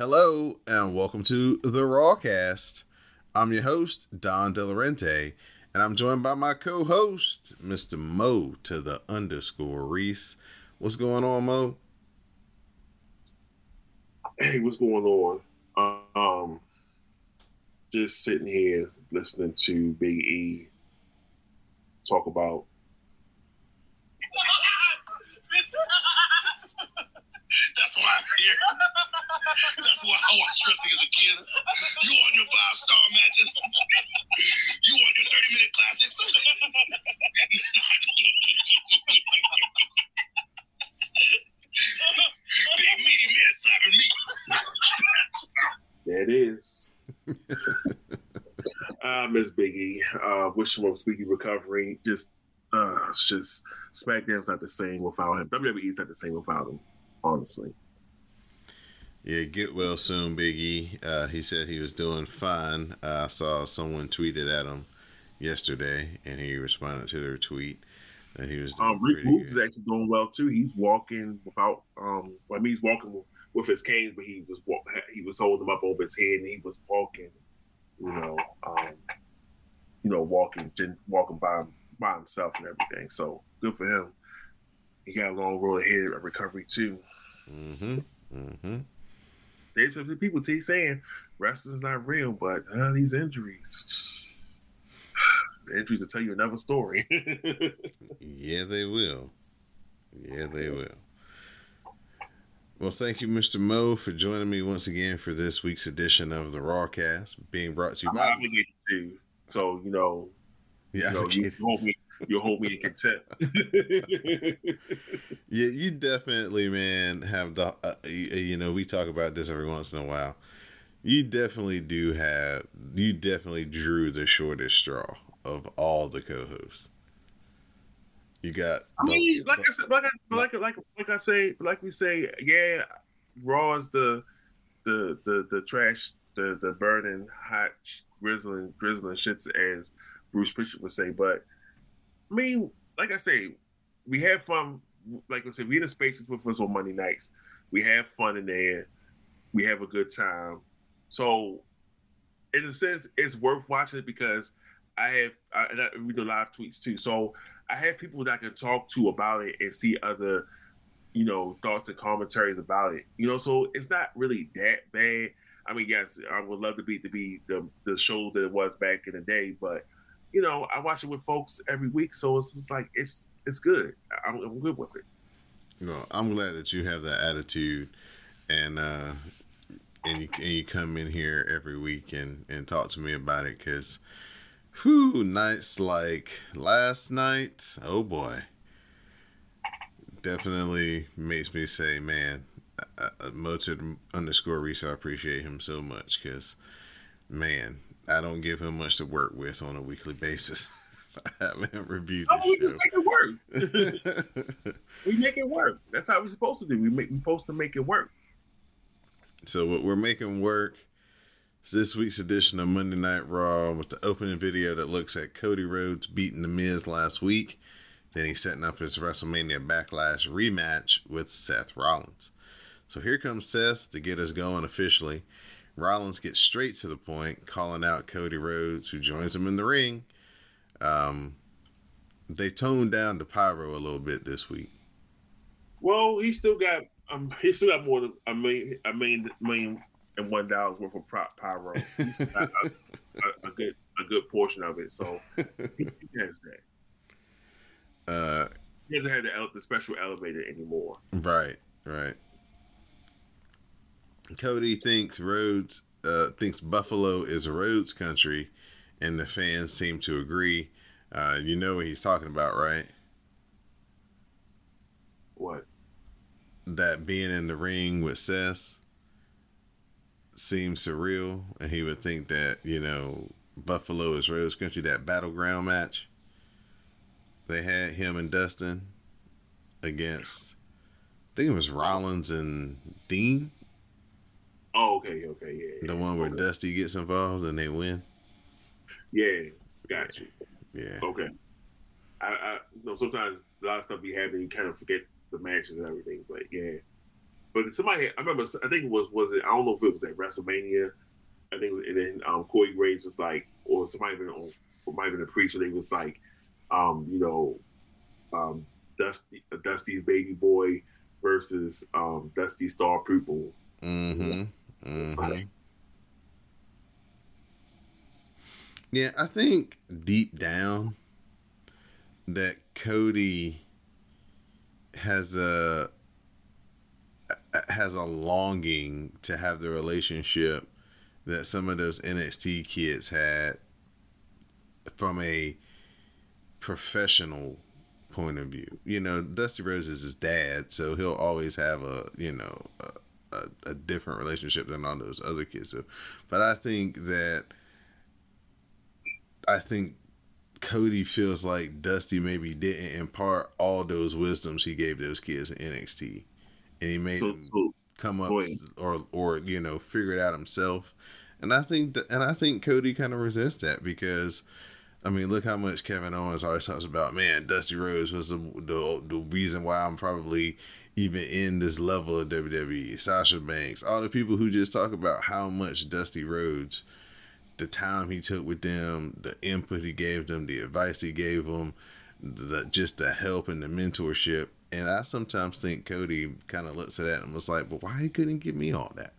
Hello and welcome to the Rawcast. I'm your host, Don Delarente, and I'm joined by my co-host, Mr. Mo to the underscore Rease. What's going on, Mo? hey, what's going on? Um, just sitting here listening to Big E talk about. That's why I'm here. That's why I was wrestling as a kid. You on your five star matches. You on your 30 minute classics. Big meaty man slapping me. It is. uh, Miss Biggie. Uh, wish him a speedy recovery. Just, uh, it's just SmackDown's not the same without him. WWE's not the same without him. Honestly. Yeah, get well soon, Biggie. Uh, he said he was doing fine. Uh, I saw someone tweeted at him yesterday, and he responded to their tweet that he was doing Um, Rick pretty Boogs is actually doing well too. He's walking without. Um, well, I mean, he's walking with, with his cane, but he was walk, he was holding them up over his head, and he was walking. You know, um, you know, walking, walking by by himself and everything. So good for him. He got a long road ahead of recovery too. Mm-hmm. Mm-hmm. There's some people keep saying wrestling's not real, but uh, these injuries, the injuries will tell you another story. Yeah, they will. Yeah, they will. Well, thank you, Mr. Mo, for joining me once again for this week's edition of the Rawcast, being brought to you I'm by obligated to. So you know, Yeah, you know, you hold me, you hold me in contempt. yeah, you definitely, man, have the. Uh, you know, we talk about this every once in a while. You definitely do have. You definitely drew the shortest straw of all the co-hosts. You got. I the- mean, like the- I said, like I, like like like I say, like we say, yeah, Raw is the the the the trash, the the burning hot grizzling grizzling shits as Bruce Prichard would say. But I mean, like I say, we have fun. Like I said, we in the spaces with us on Monday nights. We have fun in there. We have a good time. So, in a sense, it's worth watching because I have I, and I read the live tweets too. So I have people that I can talk to about it and see other, you know, thoughts and commentaries about it. You know, so it's not really that bad. I mean, yes, I would love to be to be the the show that it was back in the day, but you know, I watch it with folks every week, so it's just like it's it's good. I'm, I'm good with it. know, I'm glad that you have that attitude, and uh, and you and you come in here every week and and talk to me about it because, whew, nights like last night, oh boy, definitely makes me say, man, uh, uh, Moted underscore Rease, I appreciate him so much because, man, I don't give him much to work with on a weekly basis. I haven't reviewed Oh, we the just make it work. we make it work. That's how we're supposed to do. We make we're supposed to make it work. So what we're making work is this week's edition of Monday Night Raw with the opening video that looks at Cody Rhodes beating The Miz last week. Then he's setting up his WrestleMania Backlash rematch with Seth Rollins. So here comes Seth to get us going officially. Rollins gets straight to the point, calling out Cody Rhodes, who joins him in the ring. Um, they toned down the pyro a little bit this week. Well, he still got um he still got more than a million a million million and one dollars worth of prop pyro. He's got a, a, a good a good portion of it. So he, has that. Uh, He doesn't have the, the special elevator anymore. right, right. Cody thinks Rhodes uh, thinks Buffalo is Rhodes country, and the fans seem to agree. Uh, you know what he's talking about, right? What? That being in the ring with Seth seems surreal, and he would think that you know Buffalo is Rhodes country. That battleground match they had him and Dustin against, I think it was Rollins and Dean. Oh, okay, okay, yeah. yeah. The one where okay. Dusty gets involved and they win. Yeah, got you. Yeah. Okay. I, I you know sometimes a lot of stuff be happening, you kind of forget the matches and everything, but yeah. But somebody, I remember, I think it was was it? I don't know if it was at WrestleMania. I think, it was, and then um, Corey Graves was like, or somebody been on, or might have been a preacher. They was like, um, you know, um, Dusty, Dusty's baby boy versus um, Dusty Star People. Mm-hmm. It's hmm Yeah, I think deep down that Cody has a has a longing to have the relationship that some of those NXT kids had from a professional point of view. You know, Dusty Rhodes is his dad, so he'll always have a you know a, a, different relationship than all those other kids do. But I think that I think Cody feels like Dusty maybe didn't impart all those wisdoms he gave those kids in NXT, and he made so, them so come up ahead. or or you know figure it out himself. And I think th- and I think Cody kind of resists that because I mean look how much Kevin Owens always talks about. Man, Dusty Rhodes was the the, the reason why I'm probably even in this level of WWE. Sasha Banks, all the people who just talk about how much Dusty Rhodes, the time he took with them, the input he gave them, the advice he gave them, the just the help and the mentorship. And I sometimes think Cody kind of looks at that and was like, "But why he couldn't give me all that?"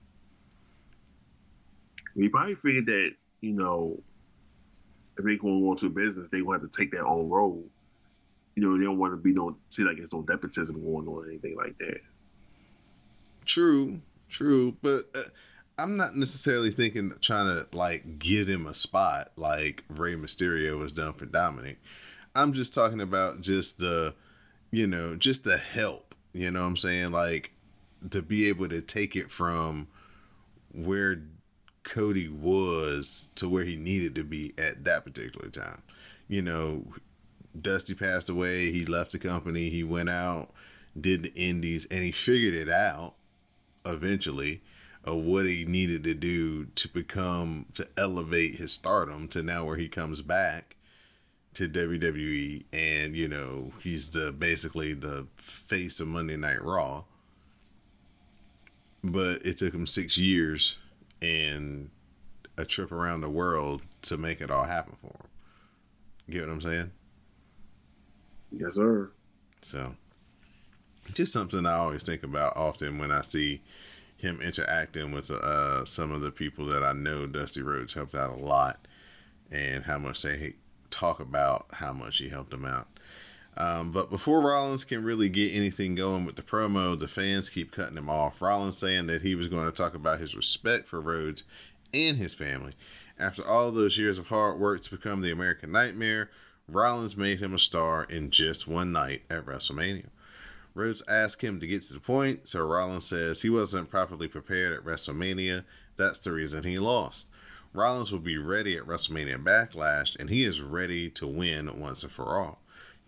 we probably figured that you know if they going to into business, they want to take their own role. You know, they don't want to be no see like there's no nepotism going on or anything like that. True, true, but uh, I'm not necessarily thinking trying to like give him a spot like Rey Mysterio was done for Dominik. I'm just talking about just the, you know, just the help. You know what I'm saying? Like to be able to take it from where Cody was to where he needed to be at that particular time. You know, Dusty passed away. He left the company. He went out, did the indies, and he figured it out eventually of what he needed to do to become to elevate his stardom to now where he comes back to WWE and you know he's the basically the face of Monday Night Raw but it took him 6 years and a trip around the world to make it all happen for him get what I'm saying Yes, sir. so just something I always think about often when I see him interacting with uh, some of the people that I know Dusty Rhodes helped out a lot and how much they talk about how much he helped them out. Um, but before Rollins can really get anything going with the promo, the fans keep cutting him off. Rollins saying that he was going to talk about his respect for Rhodes and his family. After all those years of hard work to become the American Nightmare, Rollins made him a star in just one night at WrestleMania. Rhodes asked him to get to the point, so Rollins says he wasn't properly prepared at WrestleMania. That's the reason he lost. Rollins will be ready at WrestleMania Backlash, and he is ready to win once and for all.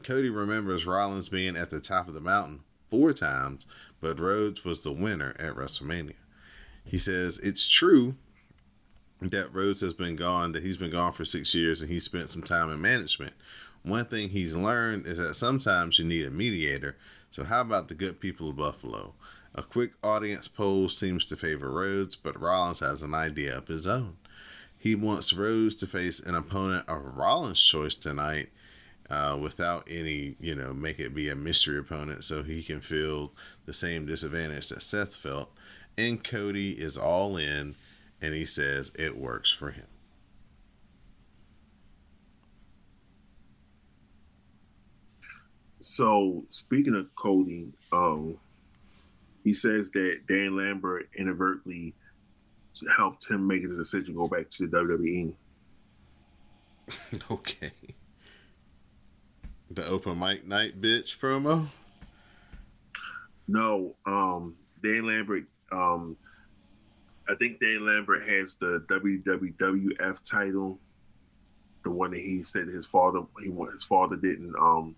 Cody remembers Rollins being at the top of the mountain four times, but Rhodes was the winner at WrestleMania. He says it's true that Rhodes has been gone, that he's been gone for six years, and he spent some time in management. One thing he's learned is that sometimes you need a mediator. So, how about the good people of Buffalo? A quick audience poll seems to favor Rhodes, but Rollins has an idea of his own. He wants Rhodes to face an opponent of Rollins' choice tonight uh, without any, you know, make it be a mystery opponent so he can feel the same disadvantage that Seth felt. And Cody is all in and he says it works for him. So speaking of coding, um, he says that Dan Lambert inadvertently helped him make his decision to go back to the WWE. okay. The open mic night bitch promo? No, um, Dan Lambert um, I think Dan Lambert has the WWF title, the one that he said his father he his father didn't. Um,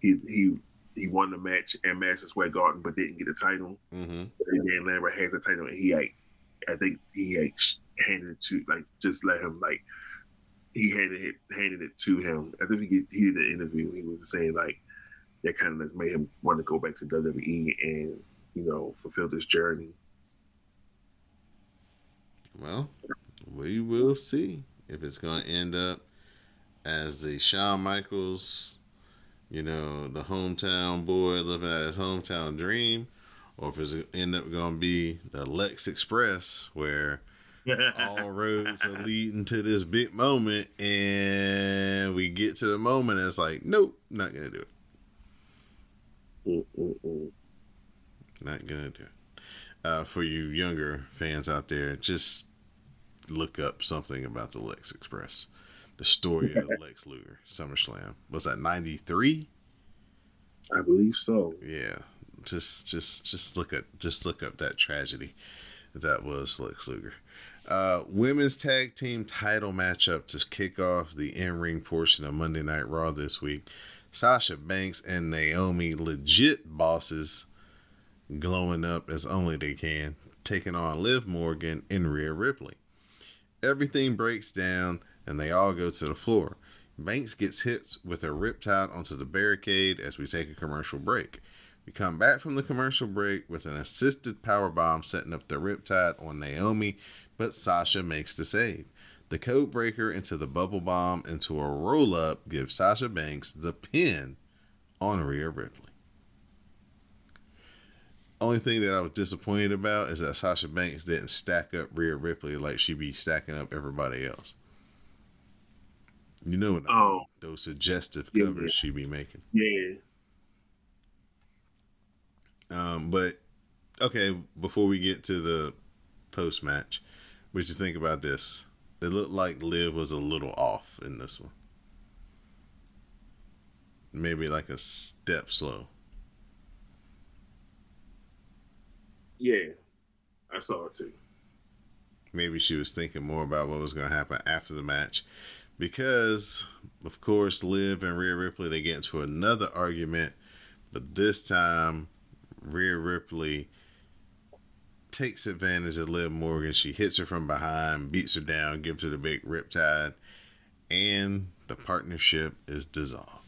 he he he won the match at Madison Square Garden, but didn't get the title. Mm-hmm. Dan Lambert has the title, and he like, I think he like handed it to like just let him like he handed it handed it to him. I think he he did an interview. He was saying like that kind of made him want to go back to WWE and you know fulfill this journey. Well, we will see if it's going to end up as the Shawn Michaels, you know, the hometown boy living at his hometown dream, or if it's going to end up going to be the Lex Express where all roads are leading to this big moment and we get to the moment and it's like, nope, not going to do it. Mm-mm-mm. Not going to do it. Uh, for you younger fans out there, just look up something about the Lex Express. The story of Lex Luger, SummerSlam. Was that 93? I believe so. Yeah. Just just just look at just look up that tragedy that was Lex Luger. Uh, women's tag team title matchup to kick off the in-ring portion of Monday Night Raw this week. Sasha Banks and Naomi, legit bosses, glowing up as only they can, taking on Liv Morgan and Rhea Ripley. Everything breaks down and they all go to the floor. Banks gets hit with a riptide onto the barricade as we take a commercial break. We come back from the commercial break with an assisted power bomb setting up the riptide on Naomi, but Sasha makes the save. The code breaker into the bubble bomb into a roll up gives Sasha Banks the pin on Rhea Ripley. Only thing that I was disappointed about is that Sasha Banks didn't stack up Rhea Ripley like she'd be stacking up everybody else. You know what I mean? Oh. Those suggestive Yeah, covers yeah. she be making. Yeah. Um, but okay, before we get to the post match, what you think about this? It looked like Liv was a little off in this one. Maybe like a step slow. Yeah. I saw it too. Maybe she was thinking more about what was going to happen after the match. Because, of course, Liv and Rhea Ripley, they get into another argument. But this time, Rhea Ripley takes advantage of Liv Morgan. She hits her from behind, beats her down, gives her the big riptide, and the partnership is dissolved.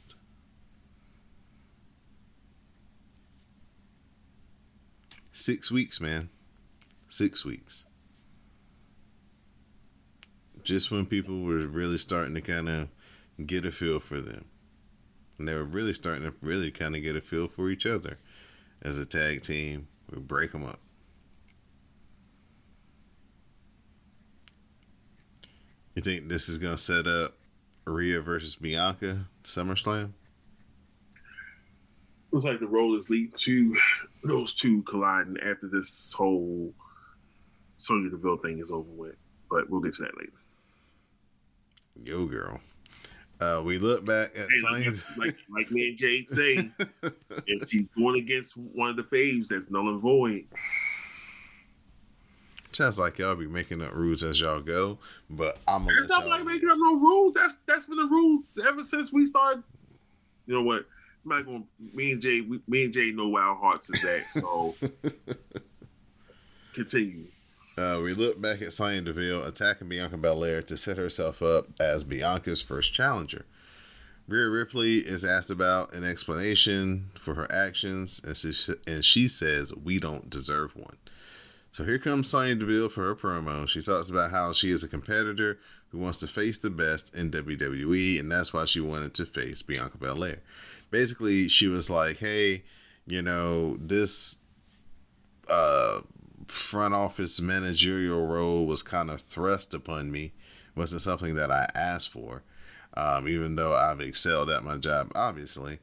Six weeks, man. Six weeks. Just when people were really starting to kind of get a feel for them. And they were really starting to really kind of get a feel for each other as a tag team. We break them up. You think this is going to set up Rhea versus Bianca SummerSlam? Looks like the rollers lead to those two colliding after this whole Sonya Deville thing is over with. But we'll get to that later. Yo, girl. Uh, we look back at Hey, like, like, me and Jade say, if she's going against one of the faves, that's null and void. Sounds like y'all be making up rules as y'all go, but I'm gonna There's nobody making up no rules. That's that's been the rules ever since we started. You know what? I'm not going. Me and Jay, we, me and Jay know where our hearts is at. So continue. Uh, we look back at Sonya Deville attacking Bianca Belair to set herself up as Bianca's first challenger. Rhea Ripley is asked about an explanation for her actions, and she, and she says, We don't deserve one. So here comes Sonya Deville for her promo. She talks about how she is a competitor who wants to face the best in WWE, and that's why she wanted to face Bianca Belair. Basically, she was like, Hey, you know, this uh, front office managerial role was kind of thrust upon me. wasn't something that I asked for, um, even though I've excelled at my job, obviously.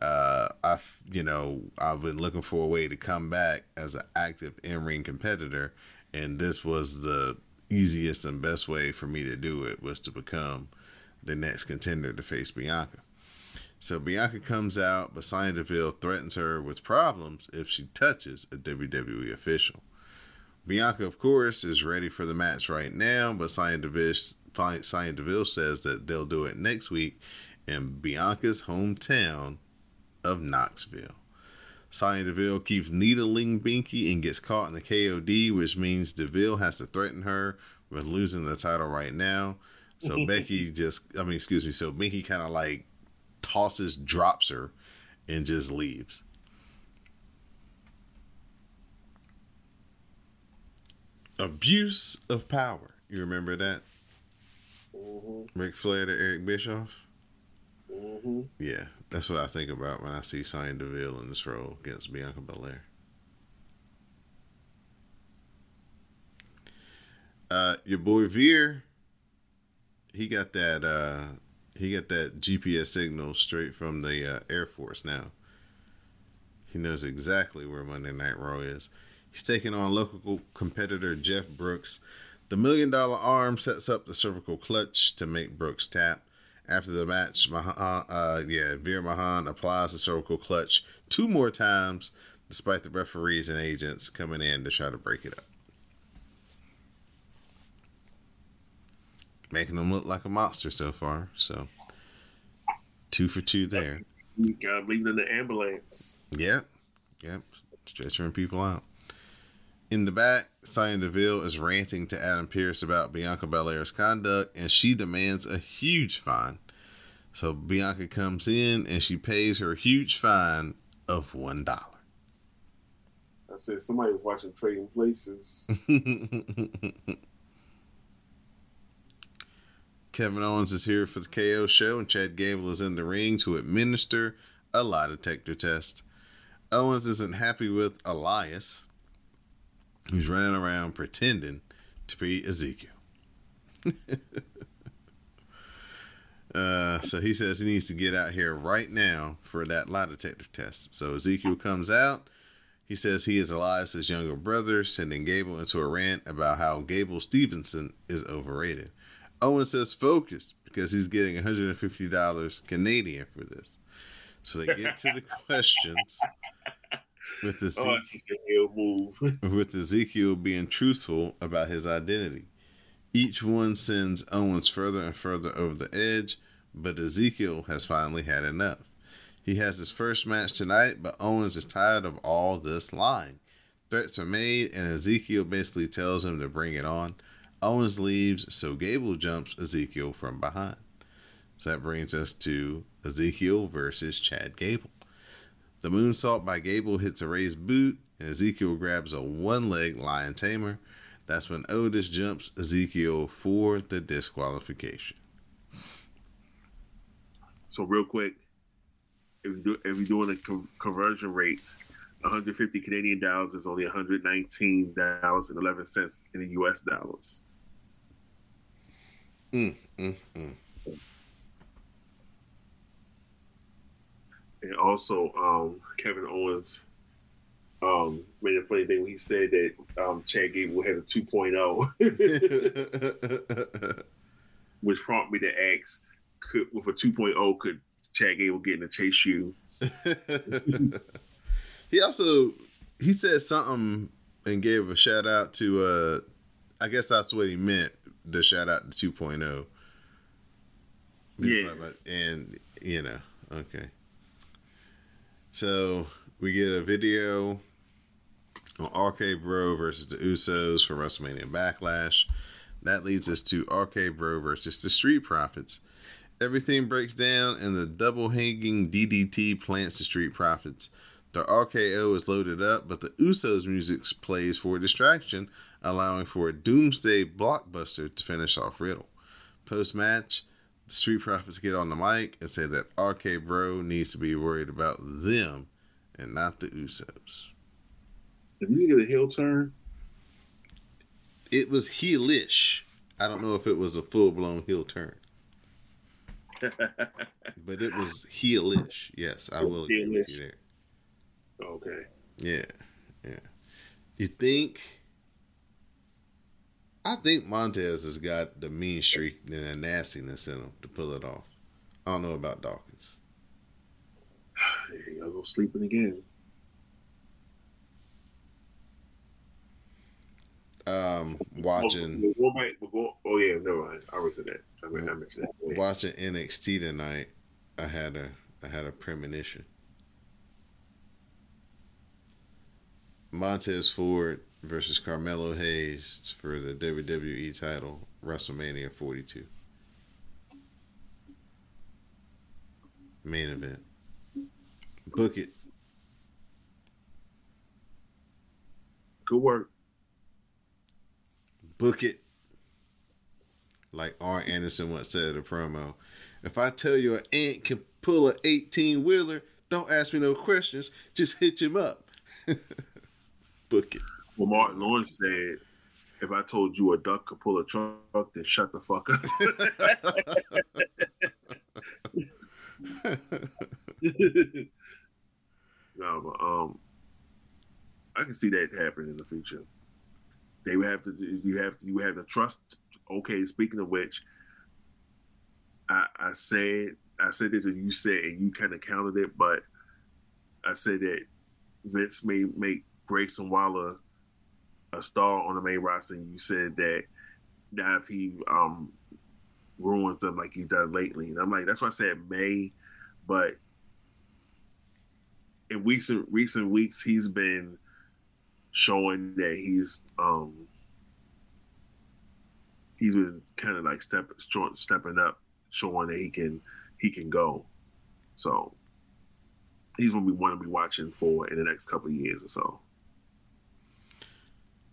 Uh, I, you know, I've been looking for a way to come back as an active in ring competitor, and this was the easiest and best way for me to do it was to become the next contender to face Bianca. So Bianca comes out, but Sonya Deville threatens her with problems if she touches a WWE official. Bianca, of course, is ready for the match right now, but Sonya Deville, Sonya Deville says that they'll do it next week in Bianca's hometown of Knoxville. Sonya Deville keeps needling Binky and gets caught in the KOD, which means Deville has to threaten her with losing the title right now. So Becky just, I mean, excuse me. So Binky kind of like tosses, drops her, and just leaves. Abuse of power. You remember that? Mm-hmm. Ric Flair to Eric Bischoff? Mm-hmm. Yeah, that's what I think about when I see Sonya Deville in this role against Bianca Belair. Uh, your boy Veer, he got that uh, he got that GPS signal straight from the uh, Air Force now. He knows exactly where Monday Night Raw is. He's taking on local competitor Jeff Brooks. The million dollar arm sets up the cervical clutch to make Brooks tap. After the match, Mahaan, uh, yeah, Veer Mahaan applies the cervical clutch two more times, despite the referees and agents coming in to try to break it up. Making him look like a monster so far. So, two for two there. You gotta leave in the ambulance. Yep. Yep. Stretching people out. In the back, Sonya Deville is ranting to Adam Pearce about Bianca Belair's conduct, and she demands a huge fine. So Bianca comes in and she pays her huge fine of one dollar. I said somebody was watching Trading Places. Kevin Owens is here for the KO show, and Chad Gable is in the ring to administer a lie detector test. Owens isn't happy with Elias, who's running around pretending to be Ezekiel. uh, so he says he needs to get out here right now for that lie detector test. So Ezekiel comes out. He says he is Elias's younger brother, sending Gable into a rant about how Gable Stevenson is overrated. Owen says focused because he's getting $150 Canadian for this. So they get to the questions with the Oh, that's a heel move. with Ezekiel being truthful about his identity. Each one sends Owens further and further over the edge, but Ezekiel has finally had enough. He has his first match tonight, but Owens is tired of all this lying. Threats are made, and Ezekiel basically tells him to bring it on. Owens leaves, so Gable jumps Ezekiel from behind. So that brings us to Ezekiel versus Chad Gable. The moonsault by Gable hits a raised boot, and Ezekiel grabs a one leg lion tamer. That's when Otis jumps Ezekiel for the disqualification. So real quick, if we do if we doing the con- conversion rates, 150 Canadian dollars is only 119 dollars and 11 cents in the U.S. dollars. Mm, mm, mm. And also, um, Kevin Owens um, made a funny thing when he said that um, Chad Gable had a 2.0, which prompted me to ask, could with a 2.0, could Chad Gable get in a chase you? he also he said something and gave a shout out to uh I guess that's what he meant the shout out to 2.0. He was Yeah. about- and you know, okay. So we get a video on RK Bro versus the Usos for WrestleMania Backlash. That leads us to RK Bro versus the Street Profits. Everything breaks down, and the double hanging DDT plants the Street Profits. The RKO is loaded up, but the Usos music plays for distraction, allowing for a doomsday blockbuster to finish off Riddle. Post match, the Street Profits get on the mic and say that RK Bro needs to be worried about them and not the Usos. Did we get a heel turn? It was heelish. I don't know if it was a full blown heel turn. but it was heelish. Yes, I will agree with you there. okay. Yeah, yeah. You think? I think Montez has got the mean streak and the nastiness in him to pull it off. I don't know about Dawkins. There you go, sleeping again. Um, watching Oh, we'll, we'll go, oh yeah, never mind. I already said that. I, mean, I mentioned that. Wait. watching NXT tonight. I had a I had a premonition. Montez Ford versus Carmelo Hayes for the WWE title, WrestleMania 42. Main event. Book it. Good work. Book it. Like Arn Anderson once said in a promo. If I tell you an ant can pull a 18 wheeler, don't ask me no questions. Just hitch him up. Book it. Well, Martin Lawrence said, if I told you a duck could pull a truck, then shut the fuck up. no, but um, I can see that happening in the future. They would have to. You have to. You have to trust. Okay. Speaking of which, I, I said I said this and you said and you kind of counted it, but I said that Vince may make Grayson Waller a star on the main roster, and you said that now if he um ruins them like he's done lately, and I'm like, that's why I said May, but in recent recent weeks he's been showing that he's um he's been kind of like step stepping up, showing that he can he can go. So he's gonna be one to be watching for in the next couple of years or so.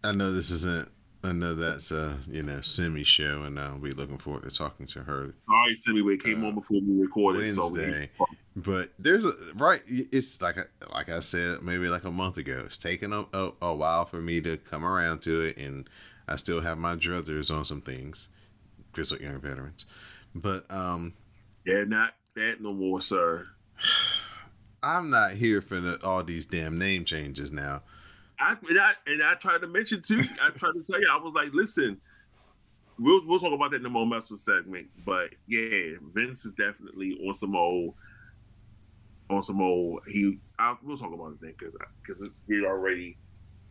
I know this isn't. I know that's a you know semi show, and I'll be looking forward to talking to her All right, Sammy, we came Uh, on before we recorded, so Wednesday. we, But there's a right. It's like a, like I said maybe like a month ago. It's taken a, a, a while for me to come around to it, and I still have my druthers on some things. Just like young veterans, but um, yeah, not that no more, sir. I'm not here for the, all these damn name changes now. I and, I and I tried to mention too. I tried to tell you, I was like, listen, we'll we'll talk about that in the more muscle segment. But yeah, Vince is definitely on some old, on some old. He, I, we'll talk about it then because because we already.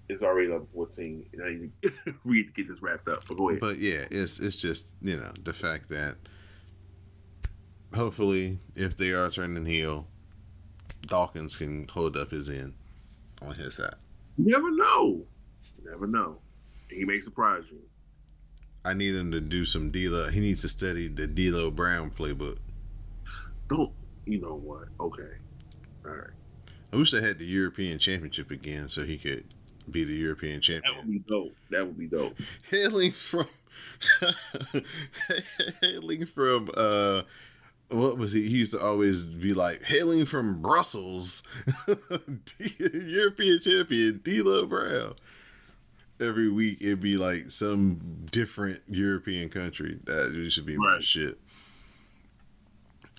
It's already level fourteen. Know, need- we need to get this wrapped up. But go ahead. But yeah, it's it's just you know the fact that hopefully if they are turning heel, Dawkins can hold up his end on his side. You never know. You never know. He may surprise you. I need him to do some D'Lo. He needs to study the D'Lo Brown playbook. Don't. You know what? Okay. All right. I wish they had the European Championship again, so he could be the European champion. That would be dope. That would be dope. Hailing from, hailing from, uh, what was he? He used to always be like, hailing from Brussels, European champion D'Lo Brown. Every week it'd be like some different European country. That should be my shit.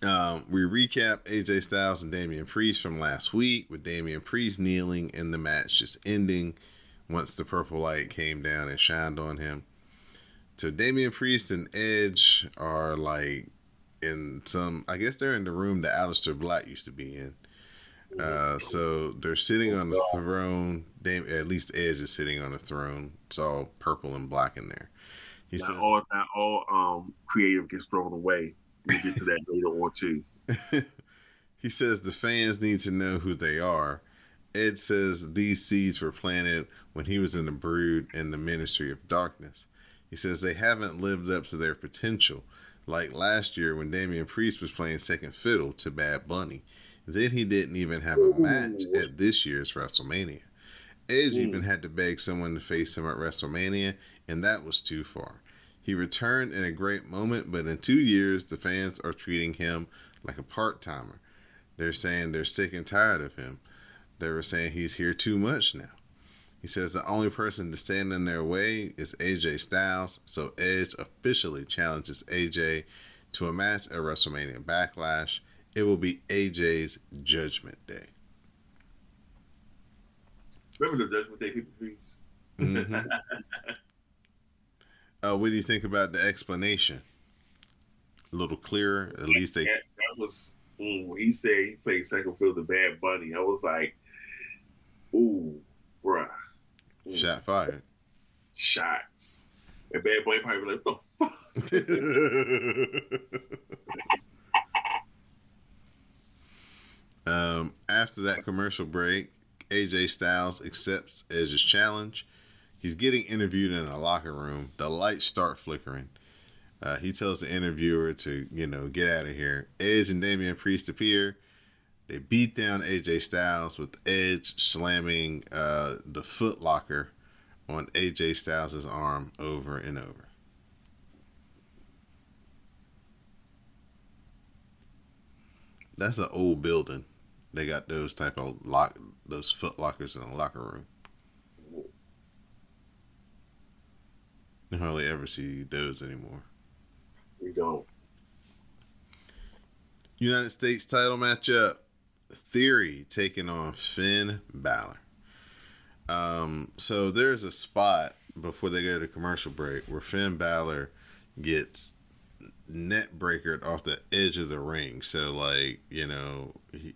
Um, we recap AJ Styles and Damian Priest from last week with Damian Priest kneeling and the match just ending once the purple light came down and shined on him. So Damian Priest and Edge are like in some I guess they're in the room that Aleister Black used to be in. Uh, so they're sitting on the throne. Dam- at least Edge is sitting on the throne. It's all purple and black in there. He not says, all not all um creative gets thrown away. We'll get to that later on too. he says the fans need to know who they are. Ed says these seeds were planted when he was in the brood in the ministry of darkness. He says they haven't lived up to their potential, like last year when Damian Priest was playing second fiddle to Bad Bunny. Then he didn't even have a match at this year's WrestleMania. Edge even hmm. had to beg someone to face him at WrestleMania, and that was too far. He returned in a great moment, but in two years, the fans are treating him like a part timer. They're saying they're sick and tired of him. They were saying he's here too much now. He says the only person to stand in their way is AJ Styles, so Edge officially challenges AJ to a match at WrestleMania Backlash. It will be AJ's Judgment Day. Remember the Judgment Day people please? Mhm. uh, what do you think about the explanation? A little clearer, at least they. That, that was mm, he said he played second field to Bad Bunny. I was like, ooh, bruh. Shot fired. shots. And Bad Boy probably like, what the fuck? um, after that commercial break, AJ Styles accepts Edge's challenge. He's getting interviewed in a locker room. The lights start flickering. Uh, he tells the interviewer to, you know, get out of here. Edge and Damian Priest appear. They beat down AJ Styles with Edge slamming uh, the foot locker on AJ Styles' arm over and over. That's an old building. They got those type of lock, those foot lockers in the locker room. You hardly ever see those anymore. We don't. United States title matchup. Theory taking on Finn Balor. Um, so there's a spot before they go to commercial break where Finn Balor gets neck breakered off the edge of the ring. So like you know, he,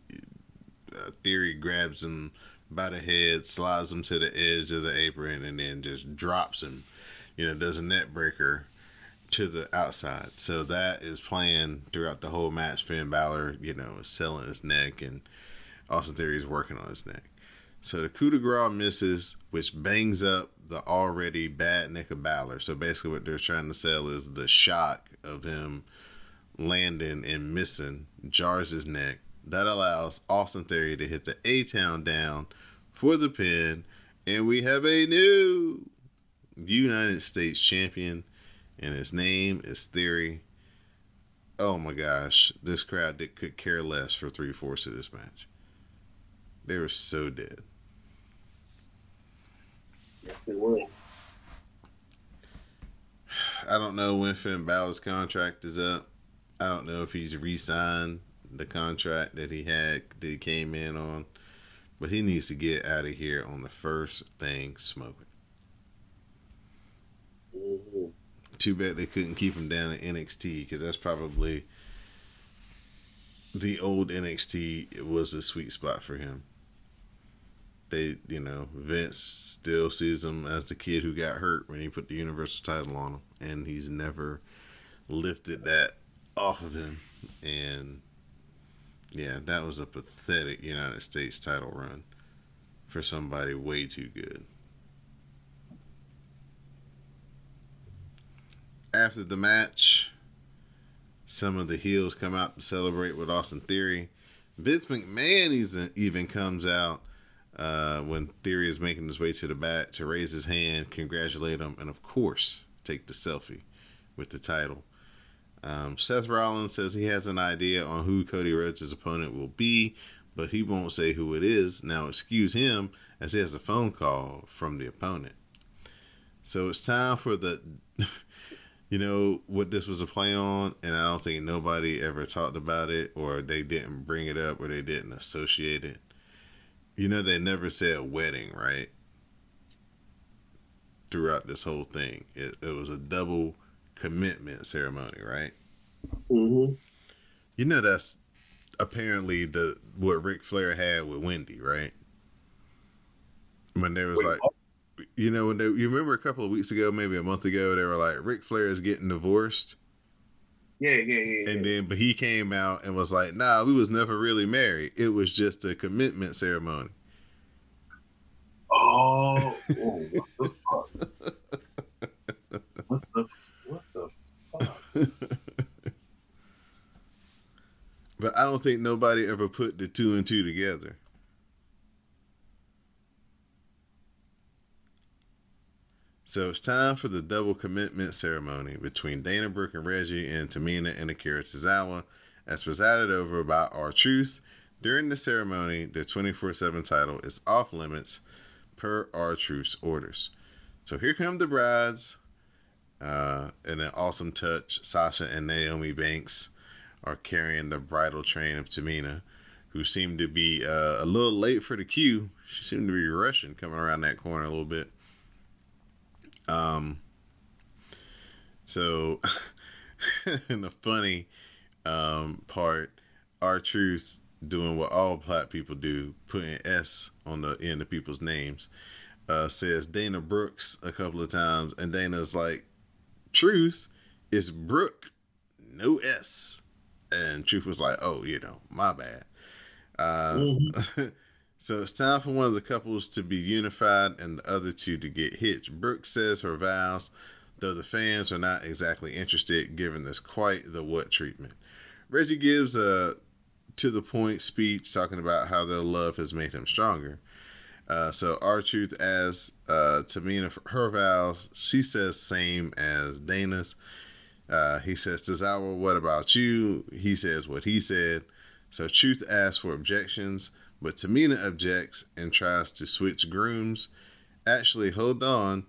uh, Theory grabs him by the head, slides him to the edge of the apron, and then just drops him. You know, does a neck breaker to the outside. So that is playing throughout the whole match. Finn Balor, you know, selling his neck, and Austin Theory is working on his neck. So the coup de grace misses, which bangs up the already bad neck of Balor. So basically, what they're trying to sell is the shock of him landing and missing jars his neck. That allows Austin Theory to hit the A Town down for the pin, and we have a new United States champion and his name is Theory. Oh my gosh, this crowd did, could care less for three fourths of this match. They were so dead. Yes, they were. I don't know when Finn Balor's contract is up. I don't know if he's re-signed the contract that he had that he came in on, but he needs to get out of here on the first thing smoking. Too bad they couldn't keep him down at NXT because that's probably the old NXT. Was a sweet spot for him. They, you know, Vince still sees him as the kid who got hurt when he put the Universal title on him, and he's never lifted that off of him. And yeah, that was a pathetic United States title run for somebody way too good. After the match, some of the heels come out to celebrate with Austin Theory. Vince McMahon even- comes out uh, when Theory is making his way to the back to raise his hand, congratulate him, and of course, take the selfie with the title. Um, Seth Rollins says he has an idea on who Cody Rhodes' opponent will be, but he won't say who it is. Now, excuse him, as he has a phone call from the opponent. So it's time for the you know what this was a play on, and I don't think nobody ever talked about it, or they didn't bring it up, or they didn't associate it. You know, they never said wedding, right? Throughout this whole thing, it, it was a double commitment ceremony, right? mm-hmm. You know, that's apparently the what Ric Flair had with Wendy, right? When there was Wait, like, you know, when they, you remember a couple of weeks ago, maybe a month ago, they were like, Ric Flair is getting divorced. Yeah, yeah, yeah. And yeah. then, but he came out and was like, "Nah, we was never really married. It was just a commitment ceremony." Oh, oh, what the fuck? what the what the fuck? But I don't think nobody ever put the two and two together. So it's time for the double commitment ceremony between Dana Brooke and Reggie and Tamina and Akira Tozawa, as presided over by R Truth. During the ceremony, the 24 7 title is off limits per R Truth's orders. So here come the brides. Uh, in an awesome touch, Sasha and Naomi Banks are carrying the bridal train of Tamina, who seemed to be uh, a little late for the cue. She seemed to be rushing coming around that corner a little bit. Um, so, in the funny um, part, R-Truth doing what all black people do, putting S on the end of people's names, uh, says Dana Brooks a couple of times, and Dana's like, Truth is Brooke, no S. And Truth was like, oh, you know, my bad. Uh, so it's time for one of the couples to be unified and the other two to get hitched. Brooke says her vows, though the fans are not exactly interested, given this quite the what treatment. Reggie gives a to the point speech talking about how their love has made him stronger. Uh, so R-Truth as uh, Tamina for her vows, she says same as Dana's. Uh, he says, Tozawa, what about you? He says what he said. So Truth asks for objections, but Tamina objects and tries to switch grooms. Actually, hold on.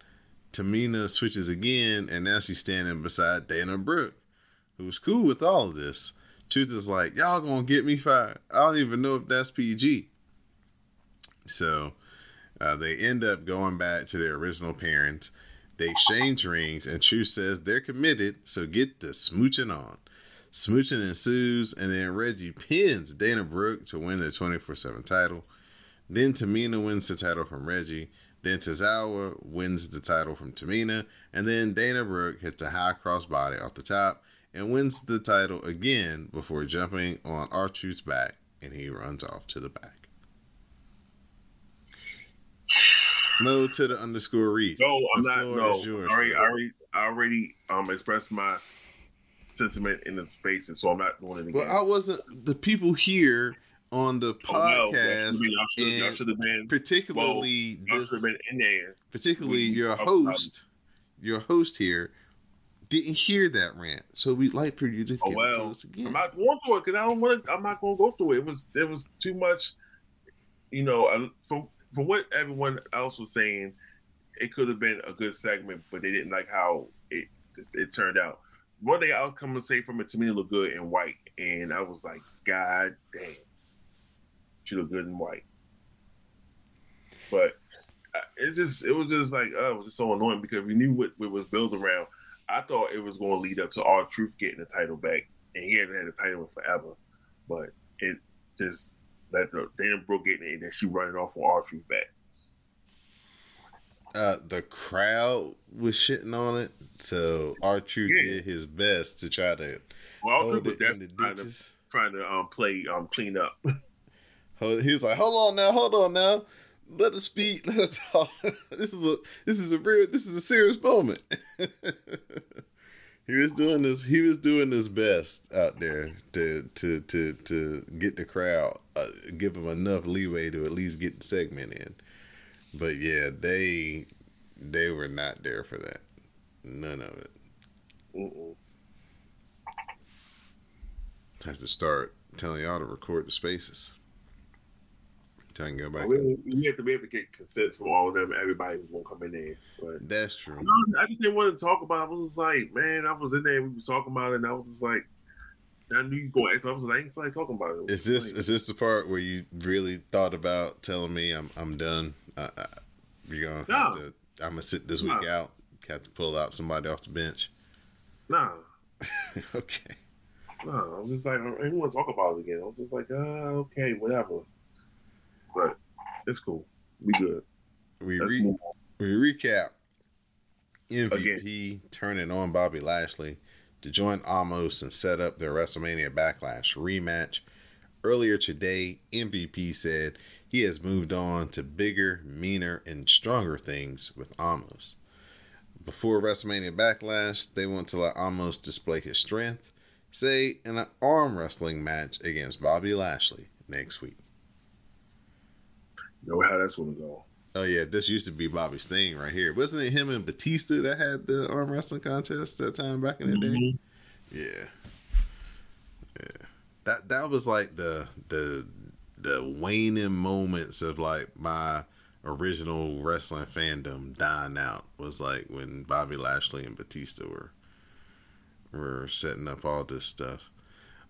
Tamina switches again, and now she's standing beside Dana Brooke, who's cool with all of this. Truth is like, y'all gonna get me fired. I don't even know if that's PG. So uh, they end up going back to their original parents. They exchange rings, and Truth says they're committed, so get the smooching on. Smooching ensues, and then Reggie pins Dana Brooke to win the 24 7 title. Then Tamina wins the title from Reggie. Then Tozawa wins the title from Tamina. And then Dana Brooke hits a high crossbody off the top and wins the title again before jumping on R-Truth's back and he runs off to the back. Mo to the underscore Rease. No, I'm not. No, I already. I already, I already um expressed my sentiment in the space, and so I'm not doing it again. Well, I wasn't the people here on the Oh, no, podcast, should've y'all should- y'all should have been. particularly Y'all this, been in there. particularly your oh, host, your host here didn't hear that rant, so we'd like for you to oh, give Oh it to well, us again. I'm not going through it because I don't want. to I'm not going to go through it. It was there was too much. You know, I, from from what everyone else was saying, it could have been a good segment, but they didn't like how it it turned out. One thing I'll come and say from it to me, it looked good in white, and I was like, God damn, she looked good in white. But it just it was just like oh, it was just so annoying because we knew what, what was built around. I thought it was going to lead up to R-Truth getting the title back, and he hasn't had the title forever. But it just that the Dana Brooke getting it, and then she running off on R-Truth back. Uh, the crowd was shitting on it, so R Truth Yeah. did his best to try to Well, hold it in the definitely trying to, trying to um play um clean up. He was like, "Hold on now, hold on now, let us speak, let us talk. this is a this is a real this is a serious moment." he was doing this. He was doing his best out there to to to to get the crowd, uh, give him enough leeway to at least get the segment in. But yeah, they they were not there for that. None of it. Mm-mm. have to start telling y'all to record the spaces. I can go back. We, we have to be able to get consent from all of them. Everybody gonna come in there. But That's true. I just didn't want to talk about. it. I was just like, man, I was in there. We were talking about it, and I was just like, I knew you going. So I was like, I ain't feel like talking about it. Is this is this the part where you really thought about telling me I'm I'm done? Uh, uh, you're gonna No. to. I'm gonna sit this week No. out. Have to pull out somebody off the bench. nah, okay. nah. I was just like, I want to talk about it again. I was just like, uh, okay, whatever. But it's cool. We good. We Let's re- we recap. MVP turning on Bobby Lashley to join Omos and set up their WrestleMania Backlash rematch. Earlier today, MVP said he has moved on to bigger, meaner, and stronger things with Omos. Before WrestleMania Backlash, they want to let Omos display his strength, say in an arm wrestling match against Bobby Lashley next week. Know how that's gonna go. Oh yeah, this used to be Bobby's thing right here. Wasn't it him and Batista that had the arm wrestling contest that time back in the day? Mm-hmm. Yeah, yeah. That that was like the the the waning moments of like my original wrestling fandom dying out was like when Bobby Lashley and Batista were were setting up all this stuff.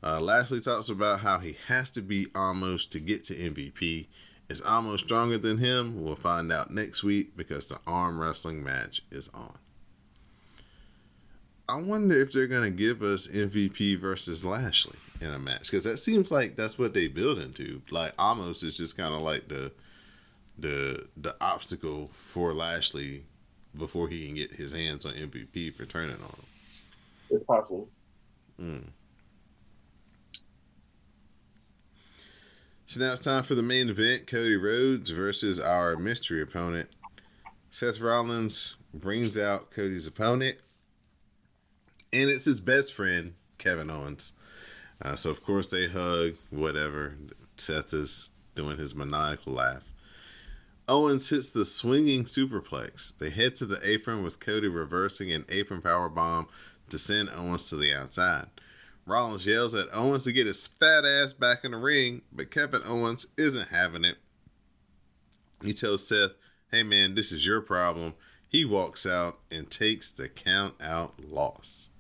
Uh, Lashley talks about how he has to be Omos to get to MVP. Is Omos stronger than him? We'll find out next week because the arm wrestling match is on. I wonder if they're gonna give us MVP versus Lashley in a match because that seems like that's what they build into. Like Omos is just kind of like the the the obstacle for Lashley before he can get his hands on MVP for turning on him. It's possible. Mm. So now it's time for the main event: Cody Rhodes versus our mystery opponent. Seth Rollins brings out Cody's opponent, and it's his best friend Kevin Owens. Uh, so of course they hug. Whatever. Seth is doing his maniacal laugh. Owens hits the swinging superplex. They head to the apron with Cody reversing an apron power bomb to send Owens to the outside. Rollins yells at Owens to get his fat ass back in the ring, but Kevin Owens isn't having it. He tells Seth, Hey man, this is your problem. He walks out and takes the count out loss.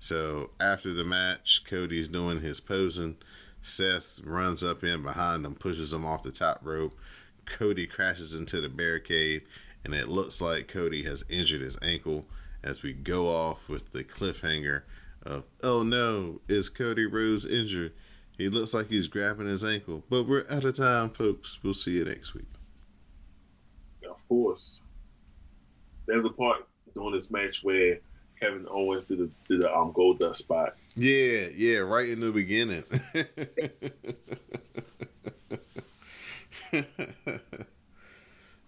So after the match, Cody's doing his posing. Seth runs up in behind him, pushes him off the top rope. Cody crashes into the barricade, and it looks like Cody has injured his ankle as we go off with the cliffhanger of, oh no, is Cody Rhodes injured? He looks like he's grabbing his ankle, but we're out of time, folks. We'll see you next week. Of course. There's a part during this match where Kevin Owens did the did the um gold dust spot. Yeah, yeah, right in the beginning.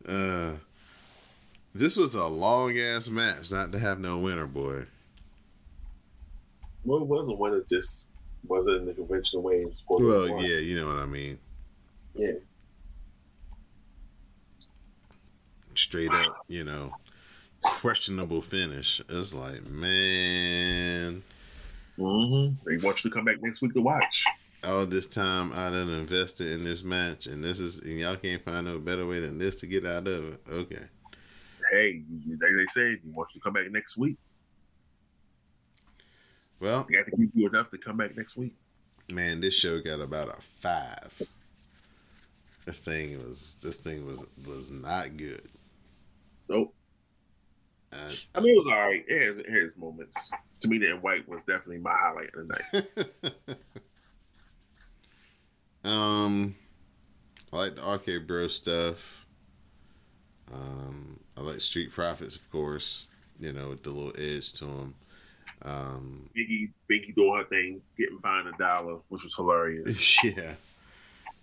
uh, this was a long ass match, not to have no winner, boy. Well, it wasn't one of just wasn't in the conventional way. Well, yeah, you know what I mean. yeah. Straight up, you know, questionable finish. It's like, man, Mm-hmm. They want you to come back next week to watch. all this time I done invested in this match, and this is, and y'all can't find no better way than this to get out of it. Okay. Hey, you- they they said you want you to come back next week. Well, We got to give you enough to come back next week. man, this show got about a five. This thing was this thing was was not good. Nope. Uh, I mean, it was all right. It has, it has moments. To me, that white was definitely my highlight of the night. um, I like the arcade bro stuff. Um, I like Street Profits, of course. You know, with the little edge to them. Um, Biggie, Biggie doing her thing, getting fined a dollar, which was hilarious. yeah,